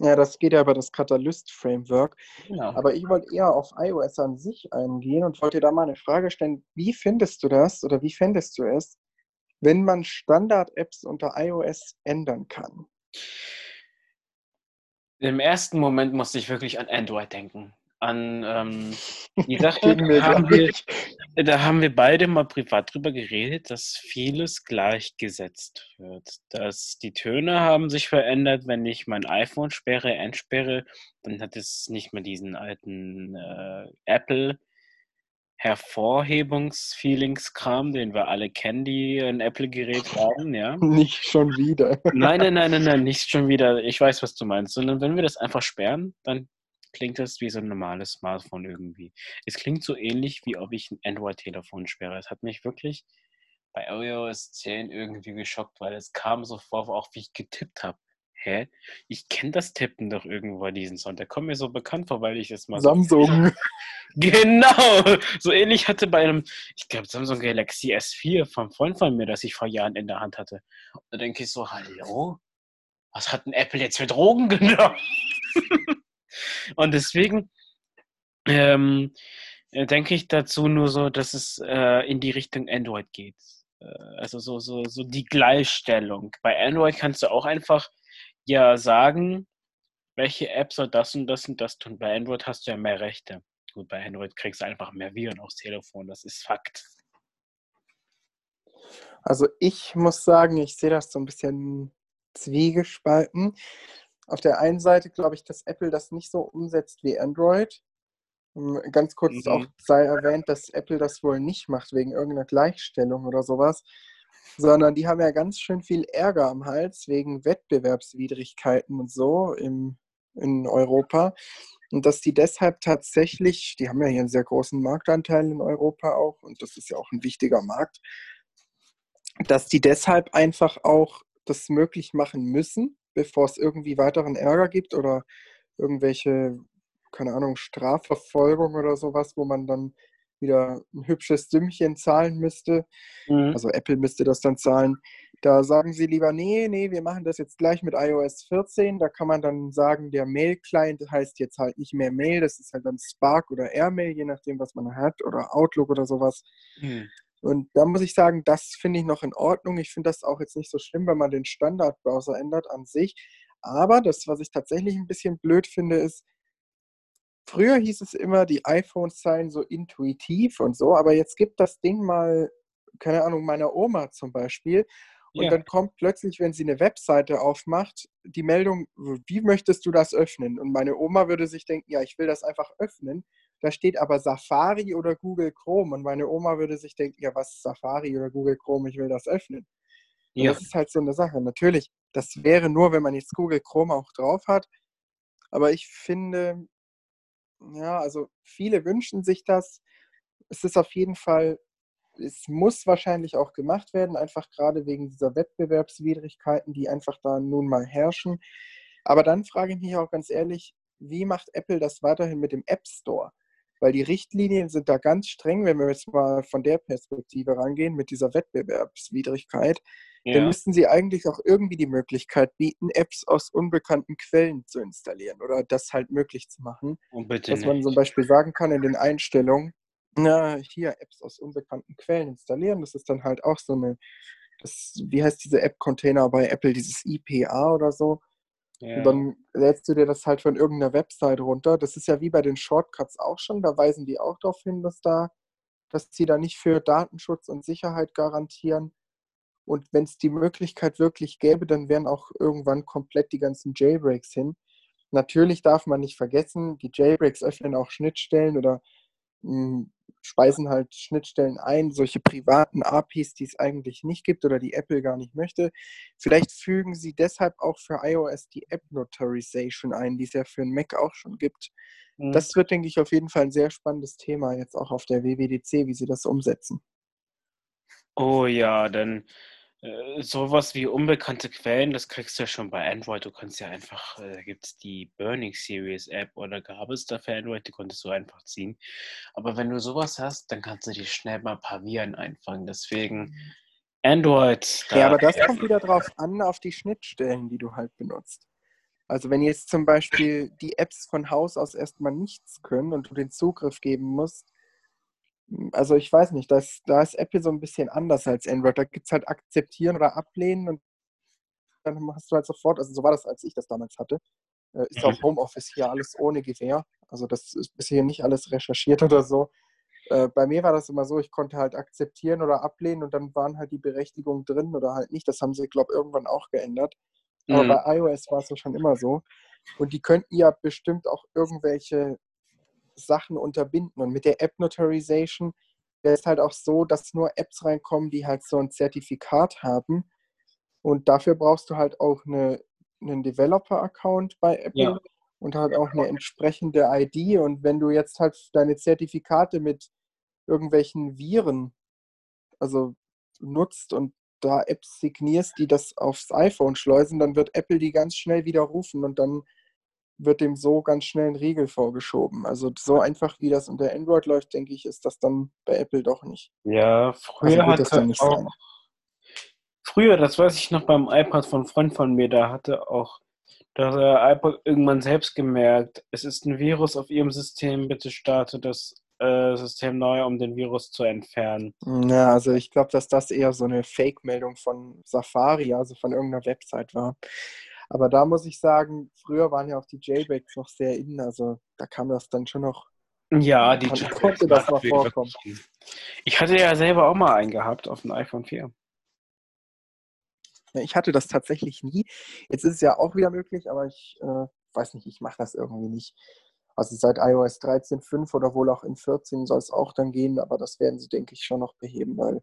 A: Ja, das geht ja über das Catalyst-Framework. Genau. Aber ich wollte eher auf iOS an sich eingehen und wollte da mal eine Frage stellen. Wie findest du das oder wie fändest du es, wenn man Standard-Apps unter iOS ändern kann?
B: Im ersten Moment musste ich wirklich an Android denken an ähm, die Sache haben wir, da haben wir beide mal privat drüber geredet, dass vieles gleichgesetzt wird. Dass die Töne haben sich verändert, wenn ich mein iPhone sperre, entsperre, dann hat es nicht mehr diesen alten äh, Apple Hervorhebungsfeelingskram, den wir alle kennen, die ein Apple-Gerät haben, ja.
A: Nicht schon wieder.
B: Nein, nein, nein, nein, nein, nicht schon wieder. Ich weiß, was du meinst. Sondern wenn wir das einfach sperren, dann klingt das wie so ein normales Smartphone irgendwie. Es klingt so ähnlich, wie ob ich ein Android-Telefon sperre. Es hat mich wirklich bei iOS 10 irgendwie geschockt, weil es kam so vor, auch wie ich getippt habe. Hä? Ich kenne das Tippen doch irgendwo, diesen Sound. Der kommt mir so bekannt vor, weil ich es mal
A: Samsung.
B: So genau! So ähnlich hatte bei einem, ich glaube, Samsung Galaxy S4 vom Freund von mir, das ich vor Jahren in der Hand hatte. Und da denke ich so, hallo? Was hat ein Apple jetzt für Drogen genommen? Und deswegen ähm, äh, denke ich dazu nur so, dass es äh, in die Richtung Android geht. Äh, also so, so, so die Gleichstellung. Bei Android kannst du auch einfach ja sagen, welche App soll das und das und das tun. Bei Android hast du ja mehr Rechte. Gut, bei Android kriegst du einfach mehr Viren aufs Telefon, das ist Fakt.
A: Also ich muss sagen, ich sehe das so ein bisschen zwiegespalten. Auf der einen Seite glaube ich, dass Apple das nicht so umsetzt wie Android. Ähm, ganz kurz mhm. auch sei erwähnt, dass Apple das wohl nicht macht wegen irgendeiner Gleichstellung oder sowas, sondern die haben ja ganz schön viel Ärger am Hals wegen Wettbewerbswidrigkeiten und so im, in Europa. Und dass die deshalb tatsächlich, die haben ja hier einen sehr großen Marktanteil in Europa auch, und das ist ja auch ein wichtiger Markt, dass die deshalb einfach auch das möglich machen müssen, bevor es irgendwie weiteren Ärger gibt oder irgendwelche, keine Ahnung, Strafverfolgung oder sowas, wo man dann wieder ein hübsches Sümmchen zahlen müsste. Mhm. Also Apple müsste das dann zahlen. Da sagen sie lieber, nee, nee, wir machen das jetzt gleich mit iOS 14. Da kann man dann sagen, der Mail-Client heißt jetzt halt nicht mehr Mail, das ist halt dann Spark oder Airmail, je nachdem, was man hat, oder Outlook oder sowas. Mhm. Und da muss ich sagen, das finde ich noch in Ordnung. Ich finde das auch jetzt nicht so schlimm, wenn man den Standardbrowser ändert an sich. Aber das, was ich tatsächlich ein bisschen blöd finde, ist, früher hieß es immer, die iPhones seien so intuitiv und so, aber jetzt gibt das Ding mal, keine Ahnung, meiner Oma zum Beispiel. Und ja. dann kommt plötzlich, wenn sie eine Webseite aufmacht, die Meldung, wie möchtest du das öffnen? Und meine Oma würde sich denken, ja, ich will das einfach öffnen. Da steht aber Safari oder Google Chrome. Und meine Oma würde sich denken, ja, was ist Safari oder Google Chrome? Ich will das öffnen. Ja. Das ist halt so eine Sache. Natürlich, das wäre nur, wenn man jetzt Google Chrome auch drauf hat. Aber ich finde, ja, also viele wünschen sich das. Es ist auf jeden Fall, es muss wahrscheinlich auch gemacht werden, einfach gerade wegen dieser Wettbewerbswidrigkeiten, die einfach da nun mal herrschen. Aber dann frage ich mich auch ganz ehrlich, wie macht Apple das weiterhin mit dem App Store? weil die Richtlinien sind da ganz streng, wenn wir jetzt mal von der Perspektive rangehen, mit dieser Wettbewerbswidrigkeit. Ja. Dann müssten sie eigentlich auch irgendwie die Möglichkeit bieten, Apps aus unbekannten Quellen zu installieren oder das halt möglich zu machen.
B: Dass
A: man zum Beispiel sagen kann in den Einstellungen, na, hier Apps aus unbekannten Quellen installieren. Das ist dann halt auch so eine, das, wie heißt diese App-Container bei Apple, dieses IPA oder so. Ja. Und dann lädst du dir das halt von irgendeiner Website runter. Das ist ja wie bei den Shortcuts auch schon. Da weisen die auch darauf hin, dass da, dass sie da nicht für Datenschutz und Sicherheit garantieren. Und wenn es die Möglichkeit wirklich gäbe, dann wären auch irgendwann komplett die ganzen Jailbreaks hin. Natürlich darf man nicht vergessen, die Jailbreaks öffnen auch Schnittstellen oder hm, speisen halt Schnittstellen ein, solche privaten APIs, die es eigentlich nicht gibt oder die Apple gar nicht möchte. Vielleicht fügen sie deshalb auch für iOS die App Notarization ein, die es ja für den Mac auch schon gibt. Mhm. Das wird, denke ich, auf jeden Fall ein sehr spannendes Thema jetzt auch auf der WWDC, wie sie das umsetzen.
B: Oh ja, dann äh, sowas wie unbekannte Quellen, das kriegst du ja schon bei Android. Du kannst ja einfach, äh, da gibt es die Burning Series App oder gab es da für Android, die konntest du einfach ziehen. Aber wenn du sowas hast, dann kannst du dir schnell mal ein paar Viren einfangen. Deswegen Android.
A: Da ja, aber das kommt wieder drauf an, auf die Schnittstellen, die du halt benutzt. Also wenn jetzt zum Beispiel die Apps von Haus aus erstmal nichts können und du den Zugriff geben musst, also ich weiß nicht, das, da ist Apple so ein bisschen anders als Android. Da gibt es halt akzeptieren oder ablehnen und dann hast du halt sofort, also so war das, als ich das damals hatte, äh, ist auch mhm. Homeoffice hier alles ohne Gewehr. Also das ist bisher nicht alles recherchiert oder so. Äh, bei mir war das immer so, ich konnte halt akzeptieren oder ablehnen und dann waren halt die Berechtigungen drin oder halt nicht. Das haben sie, glaube ich, irgendwann auch geändert. Aber mhm. bei iOS war es ja schon immer so. Und die könnten ja bestimmt auch irgendwelche Sachen unterbinden. Und mit der App Notarization wäre es halt auch so, dass nur Apps reinkommen, die halt so ein Zertifikat haben. Und dafür brauchst du halt auch eine, einen Developer-Account bei Apple ja. und halt auch eine entsprechende ID. Und wenn du jetzt halt deine Zertifikate mit irgendwelchen Viren, also nutzt und da Apps signierst, die das aufs iPhone schleusen, dann wird Apple die ganz schnell widerrufen und dann wird dem so ganz schnell ein Riegel vorgeschoben. Also so einfach, wie das unter Android läuft, denke ich, ist das dann bei Apple doch nicht.
B: Ja, früher also hatte auch, sein. früher, das weiß ich noch beim iPad von Freund von mir, da hatte auch der iPad irgendwann selbst gemerkt, es ist ein Virus auf ihrem System, bitte starte das äh, System neu, um den Virus zu entfernen.
A: Ja, also ich glaube, dass das eher so eine Fake-Meldung von Safari, also von irgendeiner Website war. Aber da muss ich sagen, früher waren ja auch die Jailbreaks noch sehr innen, also da kam das dann schon noch
B: Ja, die
A: Dann konnte das mal vorkommen.
B: Ich hatte ja selber auch mal einen gehabt auf dem iPhone 4.
A: Ich hatte das tatsächlich nie. Jetzt ist es ja auch wieder möglich, aber ich äh, weiß nicht, ich mache das irgendwie nicht. Also seit iOS 13.5 oder wohl auch in 14 soll es auch dann gehen, aber das werden sie, denke ich, schon noch beheben, weil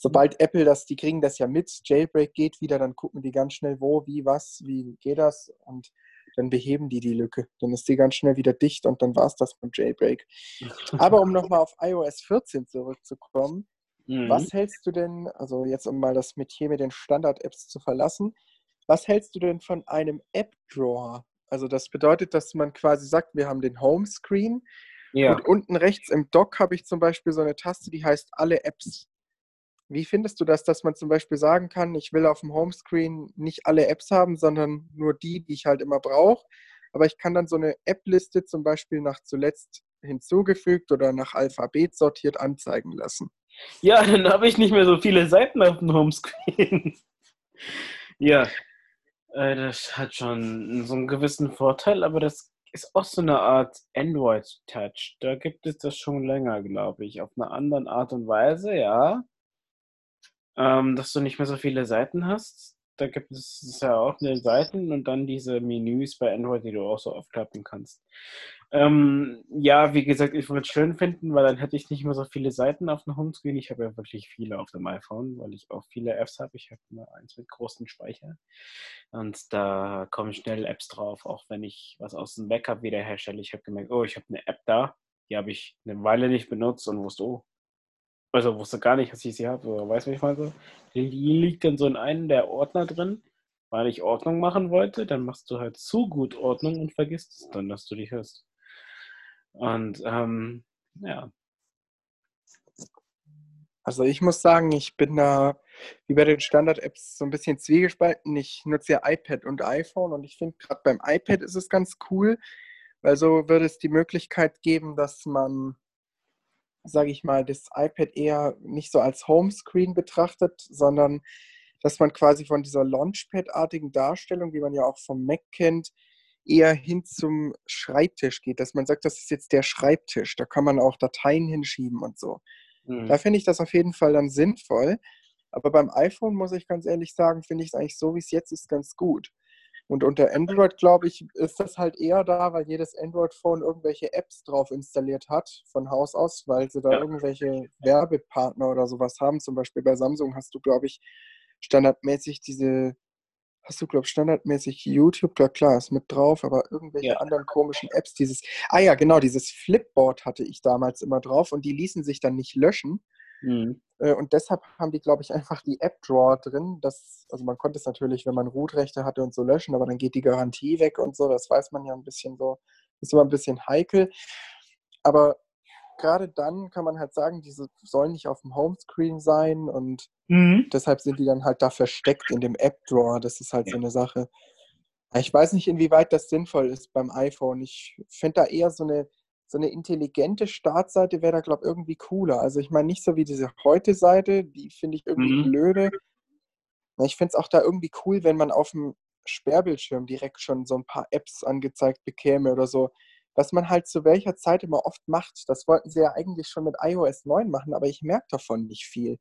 A: sobald Apple das, die kriegen das ja mit, Jailbreak geht wieder, dann gucken die ganz schnell, wo, wie, was, wie geht das und dann beheben die die Lücke. Dann ist die ganz schnell wieder dicht und dann war es das mit Jailbreak. Aber um nochmal auf iOS 14 zurückzukommen, mhm. was hältst du denn, also jetzt um mal das mit hier mit den Standard-Apps zu verlassen, was hältst du denn von einem App-Drawer? Also das bedeutet, dass man quasi sagt, wir haben den Homescreen ja. und unten rechts im Dock habe ich zum Beispiel so eine Taste, die heißt alle Apps. Wie findest du das, dass man zum Beispiel sagen kann, ich will auf dem Homescreen nicht alle Apps haben, sondern nur die, die ich halt immer brauche? Aber ich kann dann so eine App-Liste zum Beispiel nach zuletzt hinzugefügt oder nach Alphabet sortiert anzeigen lassen.
B: Ja, dann habe ich nicht mehr so viele Seiten auf dem Homescreen. ja, äh, das hat schon so einen gewissen Vorteil, aber das ist auch so eine Art Android-Touch. Da gibt es das schon länger, glaube ich. Auf eine andere Art und Weise, ja ähm, dass du nicht mehr so viele Seiten hast. Da gibt es ja auch eine Seiten und dann diese Menüs bei Android, die du auch so aufklappen kannst. Ähm, ja, wie gesagt, ich würde es schön finden, weil dann hätte ich nicht mehr so viele Seiten auf dem Homescreen. Ich habe ja wirklich viele auf dem iPhone, weil ich auch viele Apps habe. Ich habe nur eins mit großen Speicher. Und da kommen schnell Apps drauf, auch wenn ich was aus dem Backup wiederherstelle. Ich habe gemerkt, oh, ich habe eine App da, die habe ich eine Weile nicht benutzt und wusste, oh, also wusste gar nicht, dass ich sie habe, oder weiß ich mal so. Die liegt dann so in einem der Ordner drin, weil ich Ordnung machen wollte. Dann machst du halt zu gut Ordnung und vergisst es dann, dass du dich hörst. Und ähm, ja.
A: Also ich muss sagen, ich bin da wie bei den Standard-Apps so ein bisschen zwiegespalten. Ich nutze ja iPad und iPhone und ich finde gerade beim iPad ist es ganz cool, weil so würde es die Möglichkeit geben, dass man sage ich mal, das iPad eher nicht so als Homescreen betrachtet, sondern dass man quasi von dieser Launchpad-artigen Darstellung, die man ja auch vom Mac kennt, eher hin zum Schreibtisch geht, dass man sagt, das ist jetzt der Schreibtisch, da kann man auch Dateien hinschieben und so. Mhm. Da finde ich das auf jeden Fall dann sinnvoll. Aber beim iPhone muss ich ganz ehrlich sagen, finde ich es eigentlich so, wie es jetzt ist, ganz gut. Und unter Android, glaube ich, ist das halt eher da, weil jedes Android-Phone irgendwelche Apps drauf installiert hat, von Haus aus, weil sie da ja. irgendwelche Werbepartner oder sowas haben. Zum Beispiel bei Samsung hast du, glaube ich, standardmäßig diese, hast du, glaube ich, standardmäßig YouTube, klar, klar, ist mit drauf, aber irgendwelche ja. anderen komischen Apps, dieses, ah ja, genau, dieses Flipboard hatte ich damals immer drauf und die ließen sich dann nicht löschen. Mhm. Äh, und deshalb haben die, glaube ich, einfach die App-Drawer drin. Das, also man konnte es natürlich, wenn man Root-Rechte hatte und so löschen, aber dann geht die Garantie weg und so. Das weiß man ja ein bisschen so. Ist immer ein bisschen heikel. Aber gerade dann kann man halt sagen, diese sollen nicht auf dem Homescreen sein und mhm. deshalb sind die dann halt da versteckt in dem App-Drawer. Das ist halt ja. so eine Sache. Ich weiß nicht, inwieweit das sinnvoll ist beim iPhone. Ich finde da eher so eine so eine intelligente Startseite wäre da, glaube ich, irgendwie cooler. Also ich meine, nicht so wie diese Heute-Seite, die finde ich irgendwie mhm. blöde. Ich finde es auch da irgendwie cool, wenn man auf dem Sperrbildschirm direkt schon so ein paar Apps angezeigt bekäme oder so. Was man halt zu welcher Zeit immer oft macht, das wollten sie ja eigentlich schon mit iOS 9 machen, aber ich merke davon nicht viel.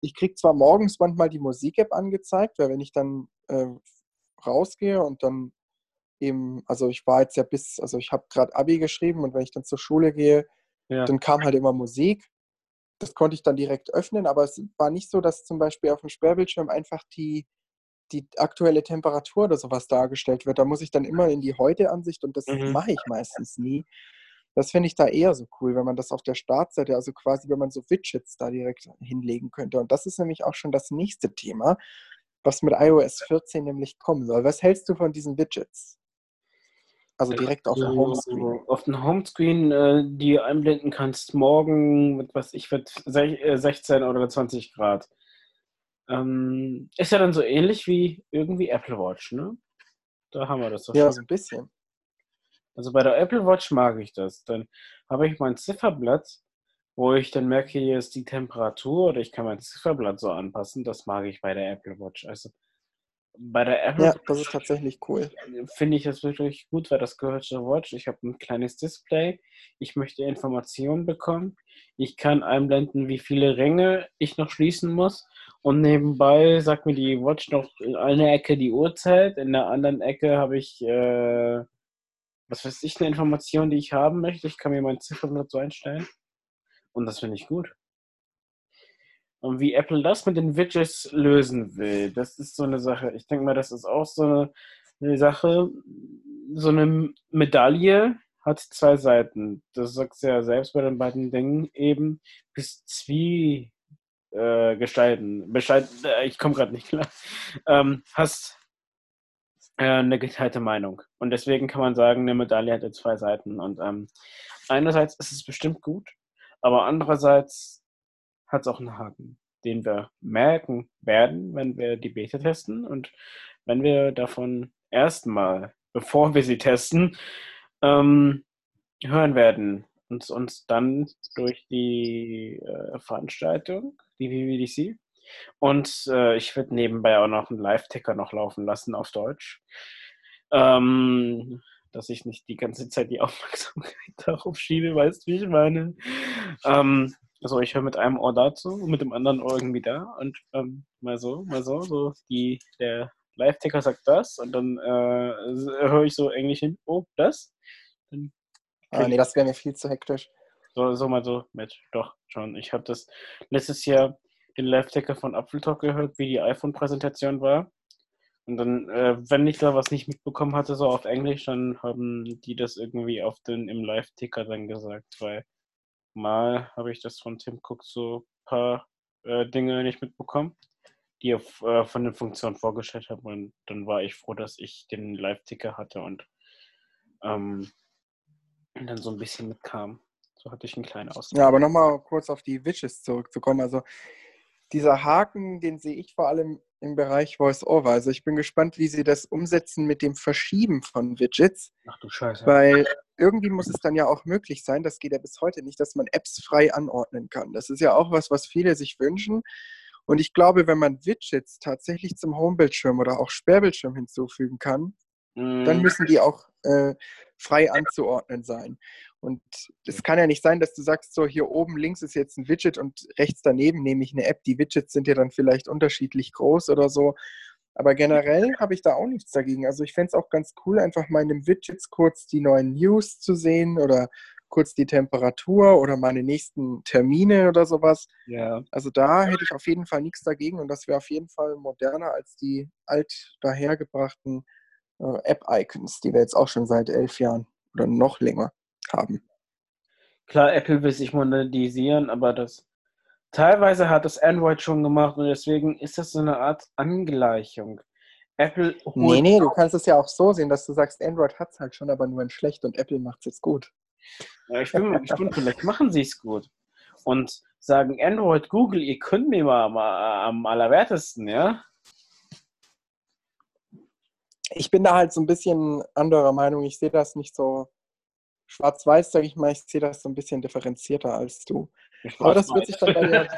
A: Ich kriege zwar morgens manchmal die Musik-App angezeigt, weil wenn ich dann äh, rausgehe und dann eben, also ich war jetzt ja bis, also ich habe gerade Abi geschrieben und wenn ich dann zur Schule gehe, ja. dann kam halt immer Musik. Das konnte ich dann direkt öffnen, aber es war nicht so, dass zum Beispiel auf dem Sperrbildschirm einfach die, die aktuelle Temperatur oder sowas dargestellt wird. Da muss ich dann immer in die Heute-Ansicht und das mhm. mache ich meistens nie. Das finde ich da eher so cool, wenn man das auf der Startseite, also quasi, wenn man so Widgets da direkt hinlegen könnte. Und das ist nämlich auch schon das nächste Thema, was mit iOS 14 nämlich kommen soll. Was hältst du von diesen Widgets? Also direkt auf dem Homescreen.
B: Auf dem Homescreen, äh, die einblenden kannst, morgen mit was ich wird 16 oder 20 Grad. Ähm, ist ja dann so ähnlich wie irgendwie Apple Watch, ne? Da haben wir das
A: doch ja, schon. Ja, so ein bisschen.
B: Also bei der Apple Watch mag ich das. Dann habe ich mein Zifferblatt, wo ich dann merke, hier ist die Temperatur oder ich kann mein Zifferblatt so anpassen. Das mag ich bei der Apple Watch. Also bei der Apple
A: Ja, das ist tatsächlich cool.
B: finde ich das wirklich gut, weil das gehört zur Watch. Ich habe ein kleines Display. Ich möchte Informationen bekommen. Ich kann einblenden, wie viele Ringe ich noch schließen muss. Und nebenbei sagt mir die Watch noch in einer Ecke die Uhrzeit, in der anderen Ecke habe ich, äh, was weiß ich, eine Information, die ich haben möchte. Ich kann mir mein Ziffernblatt so einstellen. Und das finde ich gut. Und wie Apple das mit den Widgets lösen will, das ist so eine Sache. Ich denke mal, das ist auch so eine, eine Sache. So eine Medaille hat zwei Seiten. Das sagst du ja selbst bei den beiden Dingen eben. Bis Zwie äh, gestalten. Bescheid, äh, ich komme gerade nicht klar. Ähm, hast äh, eine geteilte Meinung. Und deswegen kann man sagen, eine Medaille hat ja zwei Seiten. Und ähm, einerseits ist es bestimmt gut, aber andererseits hat es auch einen Haken, den wir merken werden, wenn wir die Beta testen und wenn wir davon erstmal, bevor wir sie testen, ähm, hören werden und uns dann durch die äh, Veranstaltung, die WWDC, und äh, ich würde nebenbei auch noch einen Live-Ticker noch laufen lassen auf Deutsch. Ähm, dass ich nicht die ganze Zeit die Aufmerksamkeit darauf schiebe, weißt du, wie ich meine? Ähm, also ich höre mit einem Ohr dazu und mit dem anderen Ohr irgendwie da und ähm, mal so, mal so, so die, der Live-Ticker sagt das und dann äh, höre ich so Englisch hin, oh, das?
A: Dann ah, nee, das wäre mir viel zu hektisch.
B: So, so mal so mit, doch, schon. Ich habe das letztes Jahr den Live-Ticker von Apfeltalk gehört, wie die iPhone-Präsentation war. Und dann, äh, wenn ich da was nicht mitbekommen hatte, so auf Englisch, dann haben die das irgendwie auf den, im Live-Ticker dann gesagt, weil mal habe ich das von Tim Cook so ein paar äh, Dinge nicht mitbekommen, die er äh, von den Funktionen vorgestellt hat. Und dann war ich froh, dass ich den Live-Ticker hatte und ähm, dann so ein bisschen mitkam. So hatte ich einen kleinen Ausdruck.
A: Ja, aber nochmal kurz auf die Widgets zurückzukommen. Also dieser Haken, den sehe ich vor allem im Bereich Voice-Over. Also ich bin gespannt, wie sie das umsetzen mit dem Verschieben von Widgets.
B: Ach du Scheiße.
A: Weil irgendwie muss es dann ja auch möglich sein, das geht ja bis heute nicht, dass man Apps frei anordnen kann. Das ist ja auch was, was viele sich wünschen. Und ich glaube, wenn man Widgets tatsächlich zum Homebildschirm oder auch Sperrbildschirm hinzufügen kann, mm. dann müssen die auch äh, frei anzuordnen sein. Und es kann ja nicht sein, dass du sagst, so hier oben links ist jetzt ein Widget und rechts daneben nehme ich eine App. Die Widgets sind ja dann vielleicht unterschiedlich groß oder so. Aber generell habe ich da auch nichts dagegen. Also ich fände es auch ganz cool, einfach mal in den Widgets kurz die neuen News zu sehen oder kurz die Temperatur oder meine nächsten Termine oder sowas.
B: Ja.
A: Also da hätte ich auf jeden Fall nichts dagegen und das wäre auf jeden Fall moderner als die alt dahergebrachten äh, App-Icons, die wir jetzt auch schon seit elf Jahren oder noch länger haben.
B: Klar, Apple will sich modernisieren, aber das teilweise hat das Android schon gemacht und deswegen ist das so eine Art Angleichung. Apple
A: Nee, nee, du kannst es ja auch so sehen, dass du sagst, Android hat es halt schon, aber nur in schlecht und Apple macht es jetzt gut.
B: Ja, ich bin mal gespannt, vielleicht machen sie es gut. Und sagen Android, Google, ihr könnt mir mal, mal am allerwertesten, ja?
A: Ich bin da halt so ein bisschen anderer Meinung. Ich sehe das nicht so schwarz-weiß, sage ich mal, ich sehe das so ein bisschen differenzierter als du. Aber das wird sich dann bei der,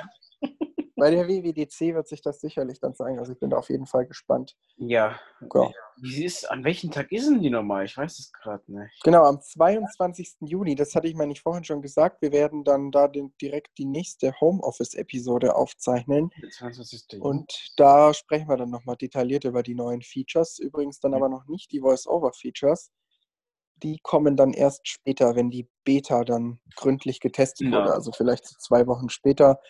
A: bei der WWDC wird sich das sicherlich dann zeigen. Also ich bin da auf jeden Fall gespannt.
B: Ja. ja. Wie ist, an welchem Tag ist denn die nochmal? Ich weiß es gerade nicht.
A: Genau, am 22. Juni, das hatte ich mir nicht vorhin schon gesagt. Wir werden dann da den, direkt die nächste Homeoffice-Episode aufzeichnen. 22. Und da sprechen wir dann nochmal detailliert über die neuen Features. Übrigens dann ja. aber noch nicht die Voice-Over-Features die kommen dann erst später, wenn die Beta dann gründlich getestet ja. wurde. Also vielleicht so zwei Wochen später,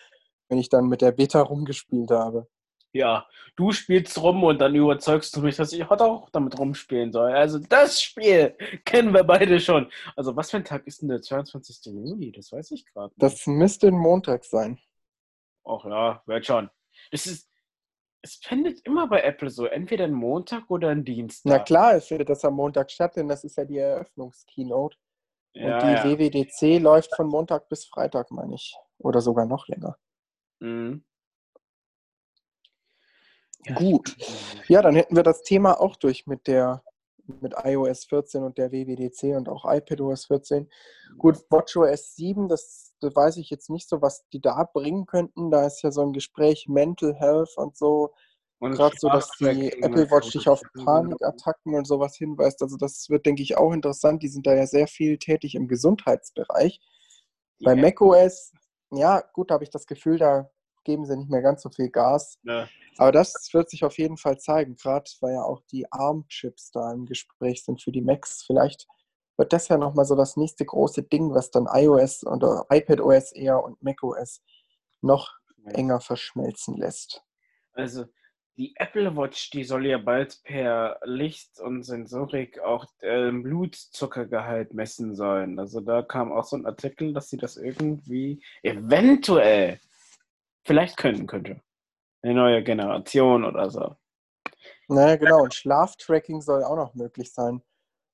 A: wenn ich dann mit der Beta rumgespielt habe.
B: Ja, du spielst rum und dann überzeugst du mich, dass ich heute auch damit rumspielen soll. Also das Spiel kennen wir beide schon. Also was für ein Tag ist denn der 22. Juni? Das weiß ich gerade.
A: Das müsste ein Montag sein.
B: Ach ja, wird schon. Das ist, es findet immer bei Apple so, entweder ein Montag oder ein Dienstag.
A: Na klar, es findet das am Montag statt, denn das ist ja die Eröffnungskeynote. Ja, und die ja. WWDC läuft von Montag bis Freitag, meine ich. Oder sogar noch länger. Mhm. Gut. Ja, dann hätten wir das Thema auch durch mit der mit iOS 14 und der WWDC und auch iPadOS 14. Gut, WatchOS 7, das, das weiß ich jetzt nicht so, was die da bringen könnten. Da ist ja so ein Gespräch Mental Health und so. Gerade so, dass die Apple Watch dich auf Panikattacken und sowas hinweist. Also das wird, denke ich, auch interessant. Die sind da ja sehr viel tätig im Gesundheitsbereich. Bei ja. macOS, ja, gut, da habe ich das Gefühl, da geben sie nicht mehr ganz so viel Gas. Ja. Aber das wird sich auf jeden Fall zeigen, gerade weil ja auch die ARM-Chips da im Gespräch sind für die Macs. Vielleicht wird das ja nochmal so das nächste große Ding, was dann iOS oder iPadOS eher und macOS noch enger verschmelzen lässt.
B: Also die Apple Watch, die soll ja bald per Licht und Sensorik auch äh, Blutzuckergehalt messen sollen. Also da kam auch so ein Artikel, dass sie das irgendwie eventuell vielleicht können könnte. Eine neue Generation oder so.
A: Naja, genau. Und Schlaftracking soll auch noch möglich sein.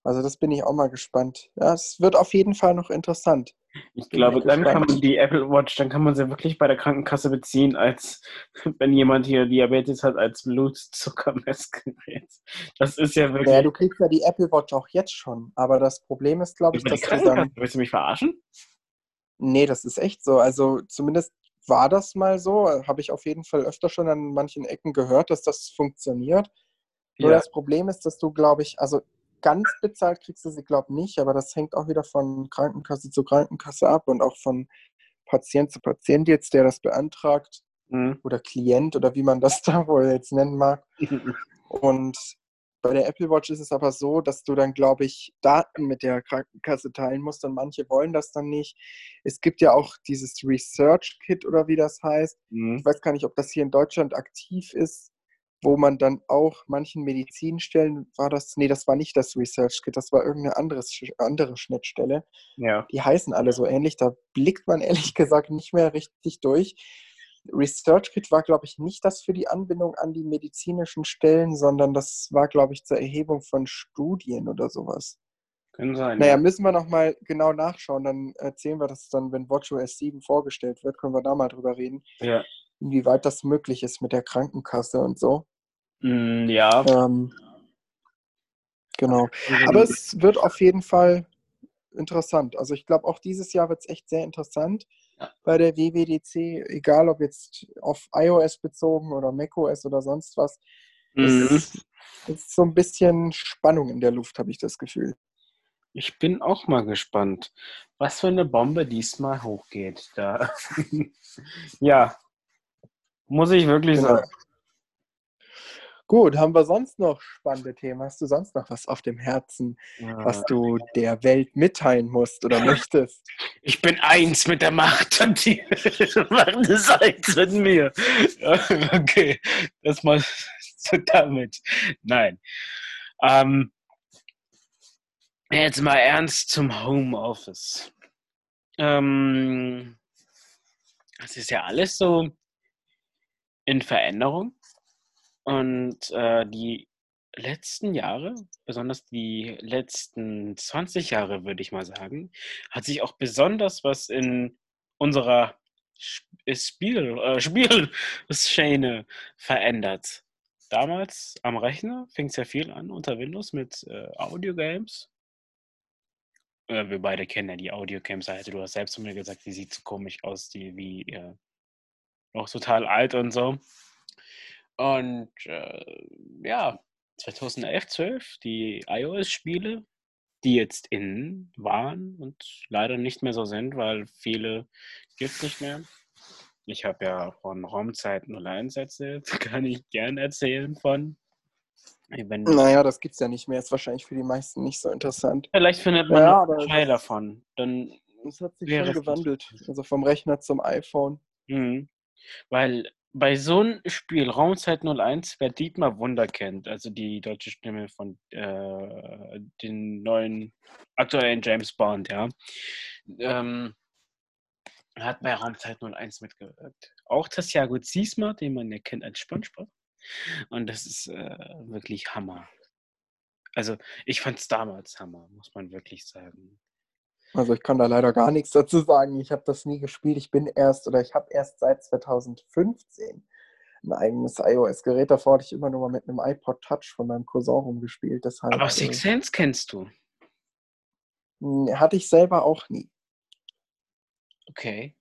A: Also das bin ich auch mal gespannt. Ja, es wird auf jeden Fall noch interessant.
B: Ich bin glaube, dann kann man die Apple Watch, dann kann man sie wirklich bei der Krankenkasse beziehen, als wenn jemand hier Diabetes hat, als Blutzuckermessgerät. Das ist ja wirklich.
A: Ja, du kriegst ja die Apple Watch auch jetzt schon. Aber das Problem ist, glaube ich,
B: dass du dann. Willst du mich verarschen?
A: Nee, das ist echt so. Also zumindest war das mal so. Habe ich auf jeden Fall öfter schon an manchen Ecken gehört, dass das funktioniert. Nur ja. das Problem ist, dass du, glaube ich, also ganz bezahlt kriegst du sie, glaube ich, nicht, aber das hängt auch wieder von Krankenkasse zu Krankenkasse ab und auch von Patient zu Patient jetzt, der das beantragt mhm. oder Klient oder wie man das da wohl jetzt nennen mag. und bei der Apple Watch ist es aber so, dass du dann, glaube ich, Daten mit der Krankenkasse teilen musst und manche wollen das dann nicht. Es gibt ja auch dieses Research Kit oder wie das heißt. Mhm. Ich weiß gar nicht, ob das hier in Deutschland aktiv ist, wo man dann auch manchen Medizinstellen war das, nee, das war nicht das Research Kit, das war irgendeine anderes, andere Schnittstelle. Ja. Die heißen alle so ähnlich, da blickt man ehrlich gesagt nicht mehr richtig durch. ResearchKit war, glaube ich, nicht das für die Anbindung an die medizinischen Stellen, sondern das war, glaube ich, zur Erhebung von Studien oder sowas.
B: Können sein.
A: Naja, müssen wir nochmal genau nachschauen. Dann erzählen wir das dann, wenn WatchOS 7 vorgestellt wird, können wir da mal drüber reden.
B: Ja.
A: Inwieweit das möglich ist mit der Krankenkasse und so.
B: Mm, ja.
A: Ähm, genau. Aber es wird auf jeden Fall interessant. Also ich glaube, auch dieses Jahr wird es echt sehr interessant ja. bei der WWDC, egal ob jetzt auf iOS bezogen oder macOS oder sonst was. Mhm. Es ist so ein bisschen Spannung in der Luft, habe ich das Gefühl.
B: Ich bin auch mal gespannt, was für eine Bombe diesmal hochgeht. Da. ja, muss ich wirklich genau. sagen.
A: Gut, haben wir sonst noch spannende Themen? Hast du sonst noch was auf dem Herzen, ja. was du der Welt mitteilen musst oder möchtest?
B: Ich bin eins mit der Macht und die Macht ist eins mit mir. Okay, das mal so damit. Nein. Ähm, jetzt mal ernst zum Homeoffice. Ähm, das ist ja alles so in Veränderung. Und äh, die letzten Jahre, besonders die letzten 20 Jahre, würde ich mal sagen, hat sich auch besonders was in unserer äh, Spiel, äh, Spielszene verändert. Damals am Rechner fing es ja viel an unter Windows mit äh, Audiogames. Äh, wir beide kennen ja die Audiogames-Seite. Du hast selbst zu mir gesagt, die sieht so komisch aus, die wie äh, noch total alt und so. Und äh, ja, 2011, 12, die iOS-Spiele, die jetzt innen waren und leider nicht mehr so sind, weil viele gibt es nicht mehr. Ich habe ja von Raumzeit 01 erzählt, kann ich gern erzählen von.
A: Wenn naja, das gibt es ja nicht mehr, ist wahrscheinlich für die meisten nicht so interessant.
B: Vielleicht findet man ja, einen Teil davon. Dann
A: das hat sich schon gewandelt, also vom Rechner zum iPhone.
B: Mhm. Weil bei so einem Spiel, Raumzeit 01, wer Dietmar Wunder kennt, also die deutsche Stimme von äh, den neuen aktuellen James Bond, ja, ähm, hat bei Raumzeit 01 mitgewirkt. Auch Tasjago Ziesma, den man ja kennt als Spongebob. Und das ist äh, wirklich Hammer. Also ich fand es damals Hammer, muss man wirklich sagen.
A: Also ich kann da leider gar nichts dazu sagen. Ich habe das nie gespielt. Ich bin erst oder ich habe erst seit 2015 ein eigenes iOS-Gerät. Davor hatte ich immer nur mal mit einem iPod Touch von meinem Cousin rumgespielt. Deshalb,
B: Aber Six äh, Sense kennst du?
A: Hatte ich selber auch nie.
B: Okay.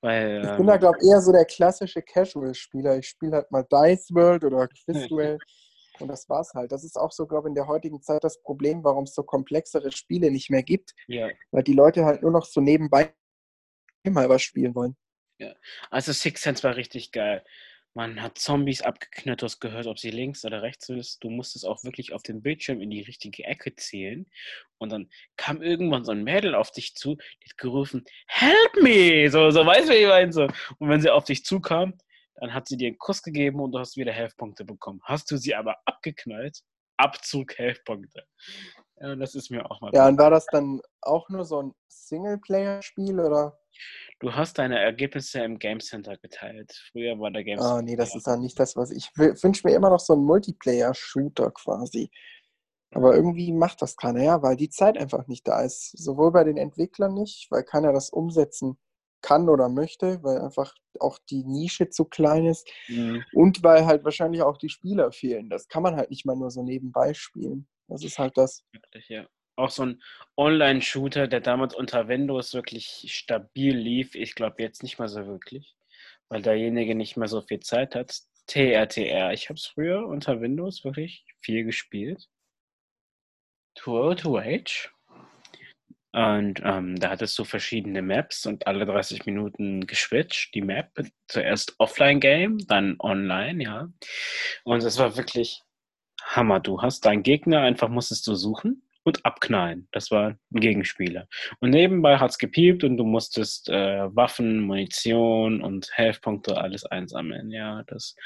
B: Weil,
A: ich bin da,
B: ähm,
A: glaube ich, eher so der klassische Casual-Spieler. Ich spiele halt mal Dice World oder Quizduel und das war's halt. Das ist auch so, glaube ich, in der heutigen Zeit das Problem, warum es so komplexere Spiele nicht mehr gibt,
B: ja.
A: weil die Leute halt nur noch so nebenbei mal was spielen wollen.
B: Also Six Sense war richtig geil. Man hat Zombies hast gehört, ob sie links oder rechts ist. Du musstest auch wirklich auf dem Bildschirm in die richtige Ecke zählen. Und dann kam irgendwann so ein Mädel auf dich zu, die hat gerufen, Help me! So, so weißt du, wie ich meine? So. Und wenn sie auf dich zukam, dann hat sie dir einen Kuss gegeben und du hast wieder Helfpunkte bekommen. Hast du sie aber abgeknallt, Abzug Helfpunkte. Ja, das ist mir auch mal.
A: Ja, und war das dann auch nur so ein Singleplayer-Spiel oder?
B: Du hast deine Ergebnisse im Game Center geteilt. Früher war der Game Center.
A: Ah, nee, das ist ja nicht das, was ich wünsche mir immer noch so einen Multiplayer-Shooter quasi. Aber irgendwie macht das keiner, ja, weil die Zeit einfach nicht da ist. Sowohl bei den Entwicklern nicht, weil keiner das umsetzen kann oder möchte, weil einfach auch die Nische zu klein ist.
B: Mhm.
A: Und weil halt wahrscheinlich auch die Spieler fehlen. Das kann man halt nicht mal nur so nebenbei spielen. Das ist halt das.
B: Ja. Auch so ein Online-Shooter, der damals unter Windows wirklich stabil lief. Ich glaube jetzt nicht mal so wirklich, weil derjenige nicht mehr so viel Zeit hat. TRTR. Ich habe es früher unter Windows wirklich viel gespielt. Tour to Age. Und ähm, da hattest du verschiedene Maps und alle 30 Minuten geswitcht. Die Map, zuerst Offline-Game, dann online, ja. Und es war wirklich Hammer. Du hast deinen Gegner, einfach musstest du suchen und abknallen. Das war ein Gegenspieler. Und nebenbei hat es gepiept und du musstest äh, Waffen, Munition und Health-Punkte alles einsammeln. Ja, das.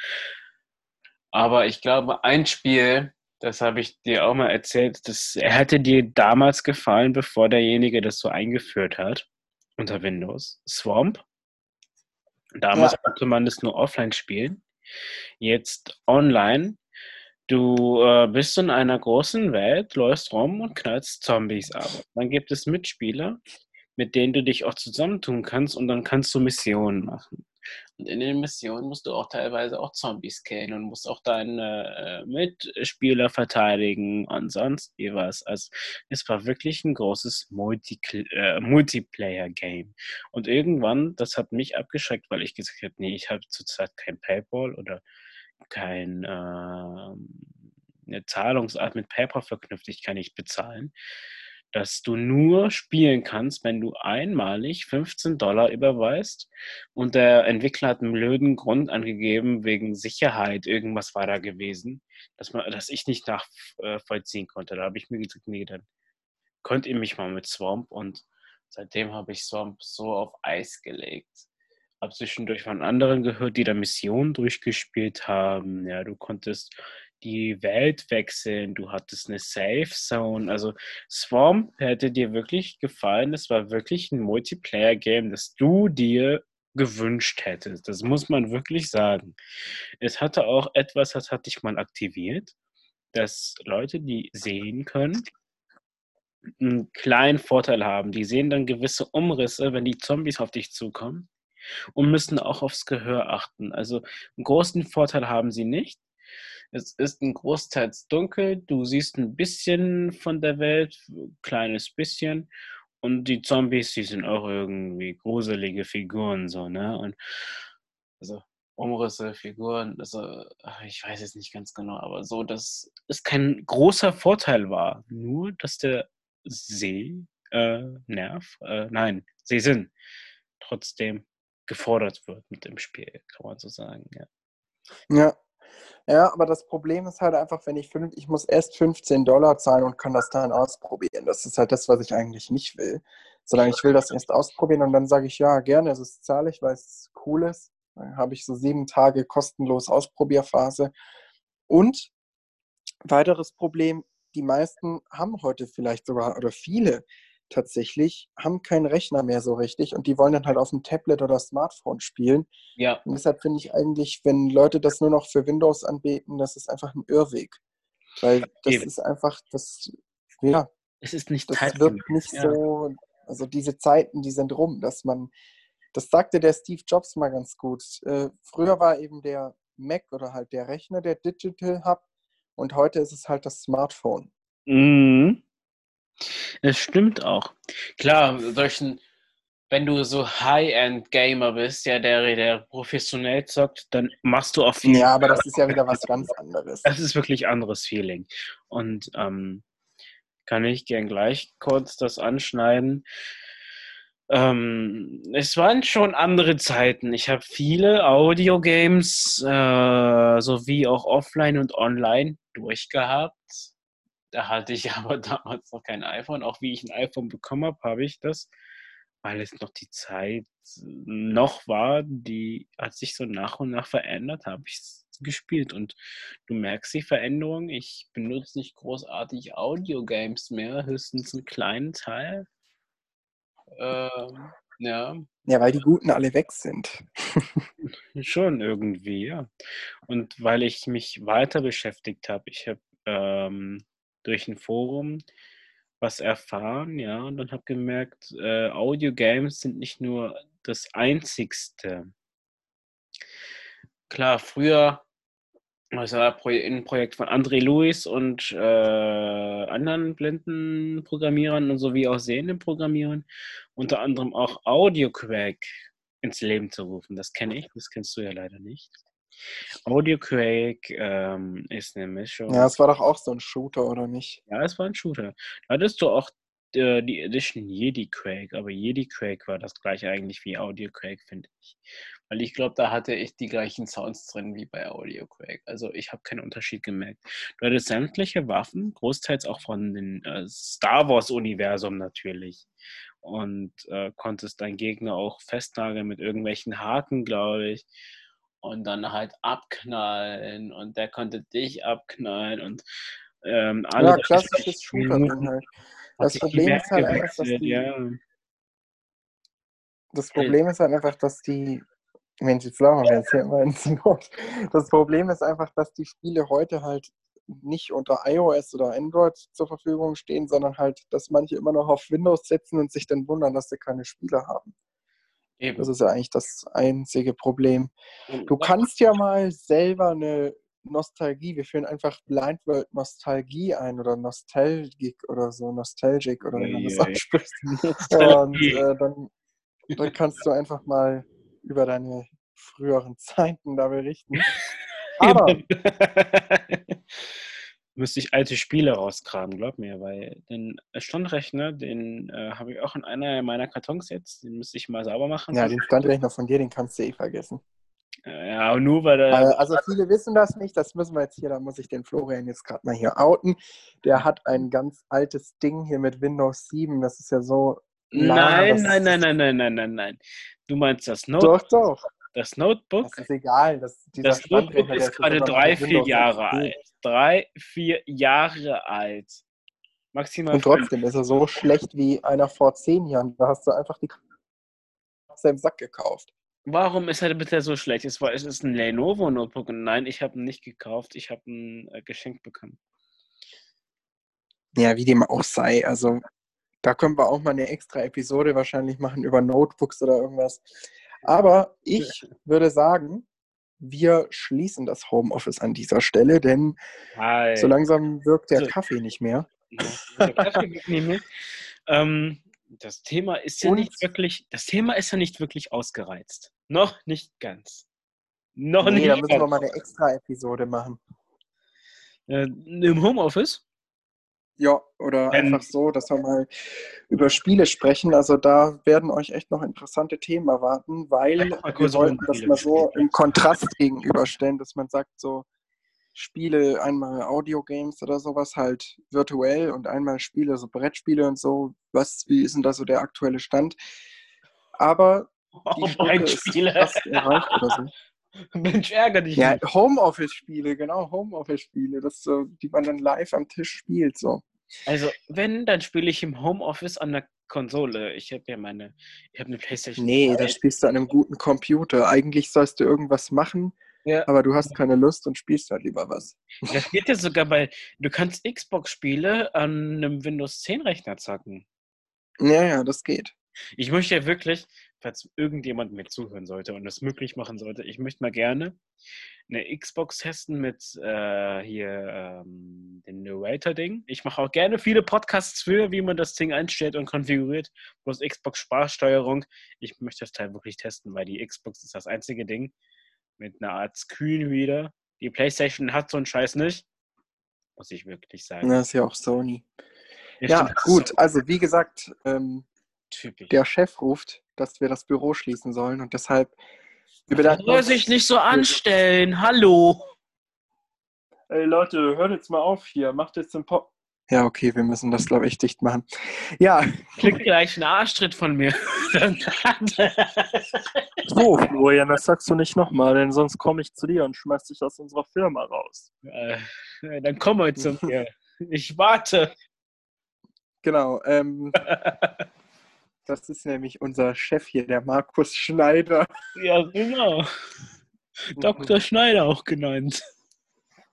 B: Aber ich glaube, ein Spiel, das habe ich dir auch mal erzählt, das hätte dir damals gefallen, bevor derjenige das so eingeführt hat unter Windows. Swamp. Damals
A: Ja.
B: konnte man das nur offline spielen. Jetzt online. Du äh, bist in einer großen Welt, läufst rum und knallst Zombies ab. Dann gibt es Mitspieler, mit denen du dich auch zusammentun kannst und dann kannst du Missionen machen. Und in den Missionen musst du auch teilweise auch Zombies killen und musst auch deine äh, Mitspieler verteidigen und sonst was. Also es war wirklich ein großes Multi äh, Multiplayer-Game. Und irgendwann, das hat mich abgeschreckt, weil ich gesagt habe, nee, ich habe zurzeit kein Paypal oder kein ähm, eine Zahlungsart mit PayPal verknüpft, ich kann nicht bezahlen, dass du nur spielen kannst, wenn du einmalig 15 Dollar überweist und der Entwickler hat einen blöden Grund angegeben wegen Sicherheit, irgendwas war da gewesen, dass, man, dass ich nicht nachvollziehen konnte. Da habe ich mir gesagt, nee, dann könnt ihr mich mal mit Swamp und seitdem habe ich Swamp so auf Eis gelegt habe zwischendurch von anderen gehört, die da Missionen durchgespielt haben. Ja, du konntest die Welt wechseln, du hattest eine Safe Zone. Also Swamp hätte dir wirklich gefallen. Es war wirklich ein Multiplayer-Game, das du dir gewünscht hättest. Das muss man wirklich sagen. Es hatte auch etwas, das hatte ich mal aktiviert, dass Leute, die sehen können, einen kleinen Vorteil haben. Die sehen dann gewisse Umrisse, wenn die Zombies auf dich zukommen und müssen auch aufs Gehör achten. Also einen großen Vorteil haben sie nicht. Es ist ein großteils dunkel, du siehst ein bisschen von der Welt, kleines bisschen. Und die Zombies, die sind auch irgendwie gruselige Figuren, so, ne? Und also Umrisse, Figuren, also ich weiß es nicht ganz genau, aber so, dass es kein großer Vorteil war. Nur, dass der Sehnerv, äh, Nerv, äh, nein, Sehsinn trotzdem gefordert wird mit dem Spiel, kann man so sagen, ja.
A: Ja. Ja, aber das Problem ist halt einfach, wenn ich fünf, ich muss erst 15 Dollar zahlen und kann das dann ausprobieren. Das ist halt das, was ich eigentlich nicht will. Sondern ich will das erst ausprobieren und dann sage ich, ja, gerne, das zahle ich, weil es cool ist. Dann habe ich so sieben Tage kostenlos Ausprobierphase. Und weiteres Problem, die meisten haben heute vielleicht sogar, oder viele tatsächlich, haben keinen Rechner mehr so richtig und die wollen dann halt auf dem Tablet oder Smartphone spielen.
B: Ja,
A: Und deshalb finde ich eigentlich, wenn Leute das nur noch für Windows anbieten, das ist einfach ein Irrweg. Weil das
B: Eben.
A: ist einfach, das, ja,
B: es ist nicht
A: das wird nicht
B: ja.
A: so, also diese Zeiten, die sind rum, dass man, das sagte der Steve Jobs mal ganz gut. Äh, früher war eben der Mac oder halt der Rechner der Digital Hub und heute ist es halt das Smartphone.
B: Mhm. Das stimmt auch. Klar, solchen wenn du so High-End-Gamer bist, ja, der, der professionell zockt, dann machst du auch viel.
A: Ja, aber das ist ja wieder was ganz anderes.
B: Das ist wirklich anderes Feeling. Und ähm, kann ich gern gleich kurz das anschneiden. Ähm, es waren schon andere Zeiten. Ich habe viele Audiogames äh, sowie auch offline und online durchgehabt. Da hatte ich aber damals noch kein iPhone. Auch wie ich ein iPhone bekommen habe, habe ich das, weil es noch die Zeit noch war, die hat sich so nach und nach verändert, habe ich es gespielt. Und du merkst die Veränderung. Ich benutze nicht großartig Audiogames mehr, höchstens einen kleinen Teil ähm, ja.
A: Ja, weil die Guten alle weg sind.
B: Schon irgendwie, ja. Und weil ich mich weiter beschäftigt habe. Ich habe ähm, durch ein Forum was erfahren, ja, und dann habe gemerkt, äh, Audio-Games sind nicht nur das Einzigste. Klar, früher das war ein Projekt von André Lewis und äh, anderen blinden Programmierern und sowie auch sehenden Programmierern. Unter anderem auch AudioQuake ins Leben zu rufen. Das kenne ich, das kennst du ja leider nicht. AudioQuake ähm, ist eine Mischung.
A: Ja, es war doch auch so ein Shooter, oder nicht?
B: Ja, es war ein Shooter. Da hattest du auch äh, die Edition Jedi Quake, aber Jedi Quake war das gleiche eigentlich wie Audio Quake, finde ich. Weil ich glaube, da hatte ich die gleichen Sounds drin wie bei Audio Quake. Also ich habe keinen Unterschied gemerkt. Du hattest sämtliche Waffen, großteils auch von dem äh, Star Wars-Universum natürlich. Und äh, konntest deinen Gegner auch festnageln mit irgendwelchen Haken, glaube ich. Und dann halt abknallen und der konnte dich abknallen und ähm, alle
A: ja, klassisches Shooter halt. Das Problem ist halt einfach, dass die, ja. das Problem ist halt einfach, dass die Mensch, jetzt laufen wir jetzt hier immer ins Wort. Das Problem ist einfach, dass die Spiele heute halt nicht unter iOS oder Android zur Verfügung stehen, sondern halt, dass manche immer noch auf Windows setzen und sich dann wundern, dass sie keine Spiele haben. Eben. Das ist ja eigentlich das einzige Problem. Du kannst ja mal selber eine Nostalgie, wir führen einfach Blind World Nostalgie ein oder Nostalgic oder so, Nostalgic oder wie man das anspricht. Und äh, dann, dann kannst du einfach mal über deine früheren Zeiten da berichten. Aber.
B: Müsste ich alte Spiele rausgraben, glaub mir, weil den Standrechner, den äh, habe ich auch in einer meiner Kartons jetzt, den müsste ich mal sauber machen.
A: Ja, den Standrechner von dir, den kannst du eh vergessen.
B: Ja, nur weil der.
A: Äh, also viele wissen das nicht, das müssen wir jetzt hier, da muss ich den Florian jetzt gerade mal hier outen. Der hat ein ganz altes Ding hier mit Windows 7, das ist ja so.
B: Nein, nein, nein, nein, nein, nein, nein, nein. Du meinst das
A: Notebook? Doch, doch.
B: Das Notebook?
A: Das ist egal. Das,
B: das Notebook ist gerade drei, vier Jahre alt. Drei, vier Jahre alt. Maximal.
A: Und trotzdem ist er so schlecht wie einer vor zehn Jahren. Da hast du einfach die Katze im Sack gekauft.
B: Warum ist er bitte so schlecht? Es, war, es ist ein Lenovo-Notebook. Nein, ich habe ihn nicht gekauft. Ich habe ein äh, Geschenk bekommen.
A: Ja, wie dem auch sei. Also, da können wir auch mal eine extra Episode wahrscheinlich machen über Notebooks oder irgendwas. Aber ich würde sagen, wir schließen das Homeoffice an dieser Stelle, denn Hi. so langsam wirkt der also, Kaffee nicht mehr. Der Kaffee
B: nicht mehr. Ähm, das Thema ist ja Und? nicht wirklich, das Thema ist ja nicht wirklich ausgereizt. Noch nicht ganz.
A: Noch nee, nicht. Da müssen ganz. wir mal eine extra Episode machen.
B: Äh, Im Homeoffice?
A: Ja, oder ähm, einfach so, dass wir mal über Spiele sprechen. Also da werden euch echt noch interessante Themen erwarten, weil wir wollten das mal so im Kontrast gegenüberstellen, dass man sagt, so Spiele, einmal Audiogames oder sowas halt virtuell und einmal Spiele, so Brettspiele und so. Was, wie ist denn da so der aktuelle Stand? Aber die oh, ist fast erreicht oder so.
B: Mensch, ärger dich
A: Ja, Homeoffice-Spiele, genau, Homeoffice-Spiele, die man dann live am Tisch spielt, so.
B: Also, wenn, dann spiele ich im Homeoffice an der Konsole. Ich habe ja meine, ich habe eine Playstation.
A: Nee, da spielst du an einem guten Computer. Eigentlich sollst du irgendwas machen, ja. aber du hast keine Lust und spielst halt lieber was.
B: Das geht ja sogar bei, du kannst Xbox-Spiele an einem Windows 10 Rechner zocken.
A: Ja, ja, das geht.
B: Ich möchte ja wirklich, falls irgendjemand mir zuhören sollte und das möglich machen sollte, ich möchte mal gerne eine Xbox testen mit äh, hier ähm, dem Narrator-Ding. Ich mache auch gerne viele Podcasts für, wie man das Ding einstellt und konfiguriert. Bloß Xbox-Sprachsteuerung. Ich möchte das Teil wirklich testen, weil die Xbox ist das einzige Ding mit einer Art Screenreader. Die PlayStation hat so einen Scheiß nicht. Muss ich wirklich sagen.
A: Das ist ja auch Sony. Ja, ja gut. So. Also, wie gesagt, ähm, der Chef ruft, dass wir das Büro schließen sollen und deshalb
B: wir bedanken soll sich nicht so anstellen. Hallo.
A: Ey Leute, hört jetzt mal auf hier. Macht jetzt den Pop. Ja, okay, wir müssen das, glaube ich, dicht machen. Ja.
B: Kriegt gleich einen Arschtritt von mir.
A: so, Florian, das sagst du nicht nochmal, denn sonst komme ich zu dir und schmeiß dich aus unserer Firma raus.
B: Äh, dann komm heute zu mir. Ich warte.
A: Genau. Ähm, Das ist nämlich unser Chef hier, der Markus Schneider.
B: Ja, genau. Dr. Schneider auch genannt.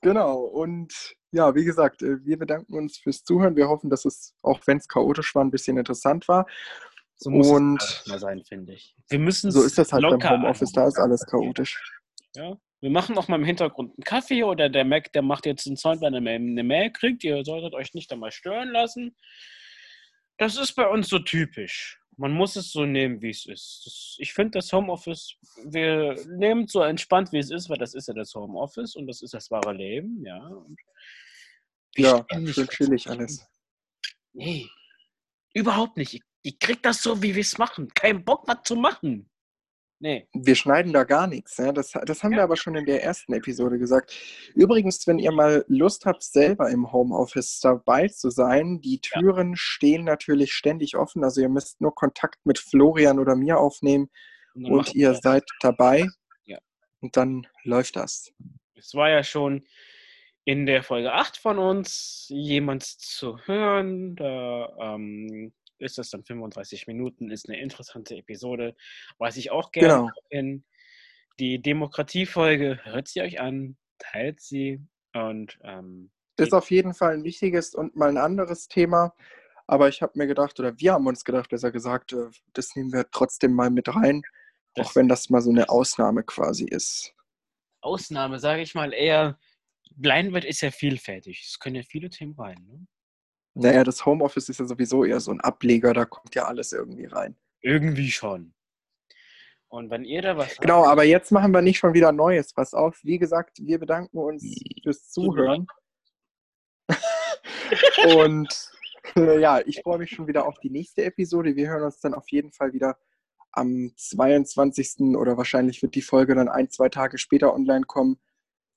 A: Genau, und ja, wie gesagt, äh, wir bedanken uns fürs Zuhören. Wir hoffen, dass es, auch wenn es chaotisch war, ein bisschen interessant war.
B: So muss und es mal sein, finde ich. Wir müssen
A: So ist das halt beim Homeoffice, da ist alles chaotisch.
B: Ja, wir machen auch mal im Hintergrund einen Kaffee oder der Mac, der macht jetzt einen Sound, wenn er eine Mail kriegt. Ihr solltet euch nicht einmal stören lassen. Das ist bei uns so typisch man muss es so nehmen, wie es ist. Das, ich finde das Homeoffice, wir nehmen es so entspannt, wie es ist, weil das ist ja das Homeoffice und das ist das wahre Leben, ja. Und
A: ja, schön chillig alles.
B: Nee, überhaupt nicht. Ich, ich krieg das so, wie wir es machen. Kein Bock, was zu machen.
A: Nee. Wir schneiden da gar nichts. Ja? Das, das haben ja. wir aber schon in der ersten Episode gesagt. Übrigens, wenn ihr mal Lust habt, selber im Homeoffice dabei zu sein, die Türen ja. stehen natürlich ständig offen. Also ihr müsst nur Kontakt mit Florian oder mir aufnehmen und, und ihr das. seid dabei. Ja. Und dann läuft das.
B: Es war ja schon in der Folge 8 von uns jemand zu hören. Da ähm, ist das dann 35 Minuten, ist eine interessante Episode. Was ich auch gerne genau. in die Demokratiefolge, hört sie euch an, teilt sie und ähm,
A: ist auf jeden Fall ein wichtiges und mal ein anderes Thema. Aber ich habe mir gedacht, oder wir haben uns gedacht, besser gesagt, äh, das nehmen wir trotzdem mal mit rein, das auch wenn das mal so eine Ausnahme quasi ist.
B: Ausnahme, sage ich mal eher, Blindwert ist ja vielfältig. Es können ja viele Themen rein. Ne?
A: Naja, das Homeoffice ist ja sowieso eher so ein Ableger, da kommt ja alles irgendwie rein.
B: Irgendwie schon. Und wenn ihr da was.
A: Genau, habt, aber jetzt machen wir nicht schon wieder Neues. Was auf. Wie gesagt, wir bedanken uns fürs Zuhören. Und äh, ja, ich freue mich schon wieder auf die nächste Episode. Wir hören uns dann auf jeden Fall wieder am 22. oder wahrscheinlich wird die Folge dann ein, zwei Tage später online kommen.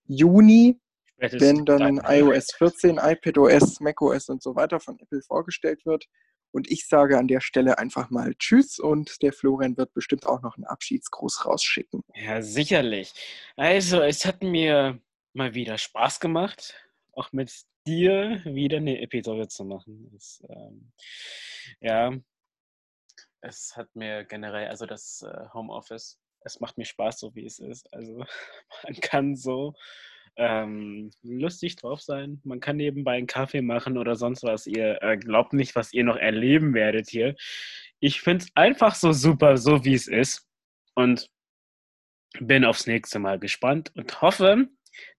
A: Juni wenn dann iOS 14, iPadOS, macOS und so weiter von Apple vorgestellt wird. Und ich sage an der Stelle einfach mal Tschüss und der Florian wird bestimmt auch noch einen Abschiedsgruß rausschicken.
B: Ja, sicherlich. Also, es hat mir mal wieder Spaß gemacht, auch mit dir wieder eine Episode zu machen. Es, ähm, ja, es hat mir generell, also das äh, Homeoffice, es macht mir Spaß, so wie es ist. Also, man kann so ähm, lustig drauf sein. Man kann nebenbei einen Kaffee machen oder sonst was. Ihr äh, glaubt nicht, was ihr noch erleben werdet hier. Ich finde es einfach so super, so wie es ist. Und bin aufs nächste Mal gespannt und hoffe,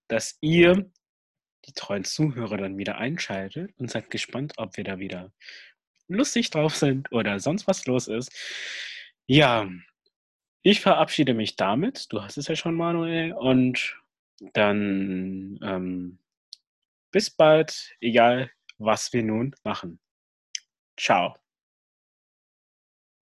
B: dass ihr die treuen Zuhörer dann wieder einschaltet und seid gespannt, ob wir da wieder lustig drauf sind oder sonst was los ist. Ja, ich verabschiede mich damit. Du hast es ja schon, Manuel. Und dann ähm, bis bald, egal was wir nun machen. Ciao.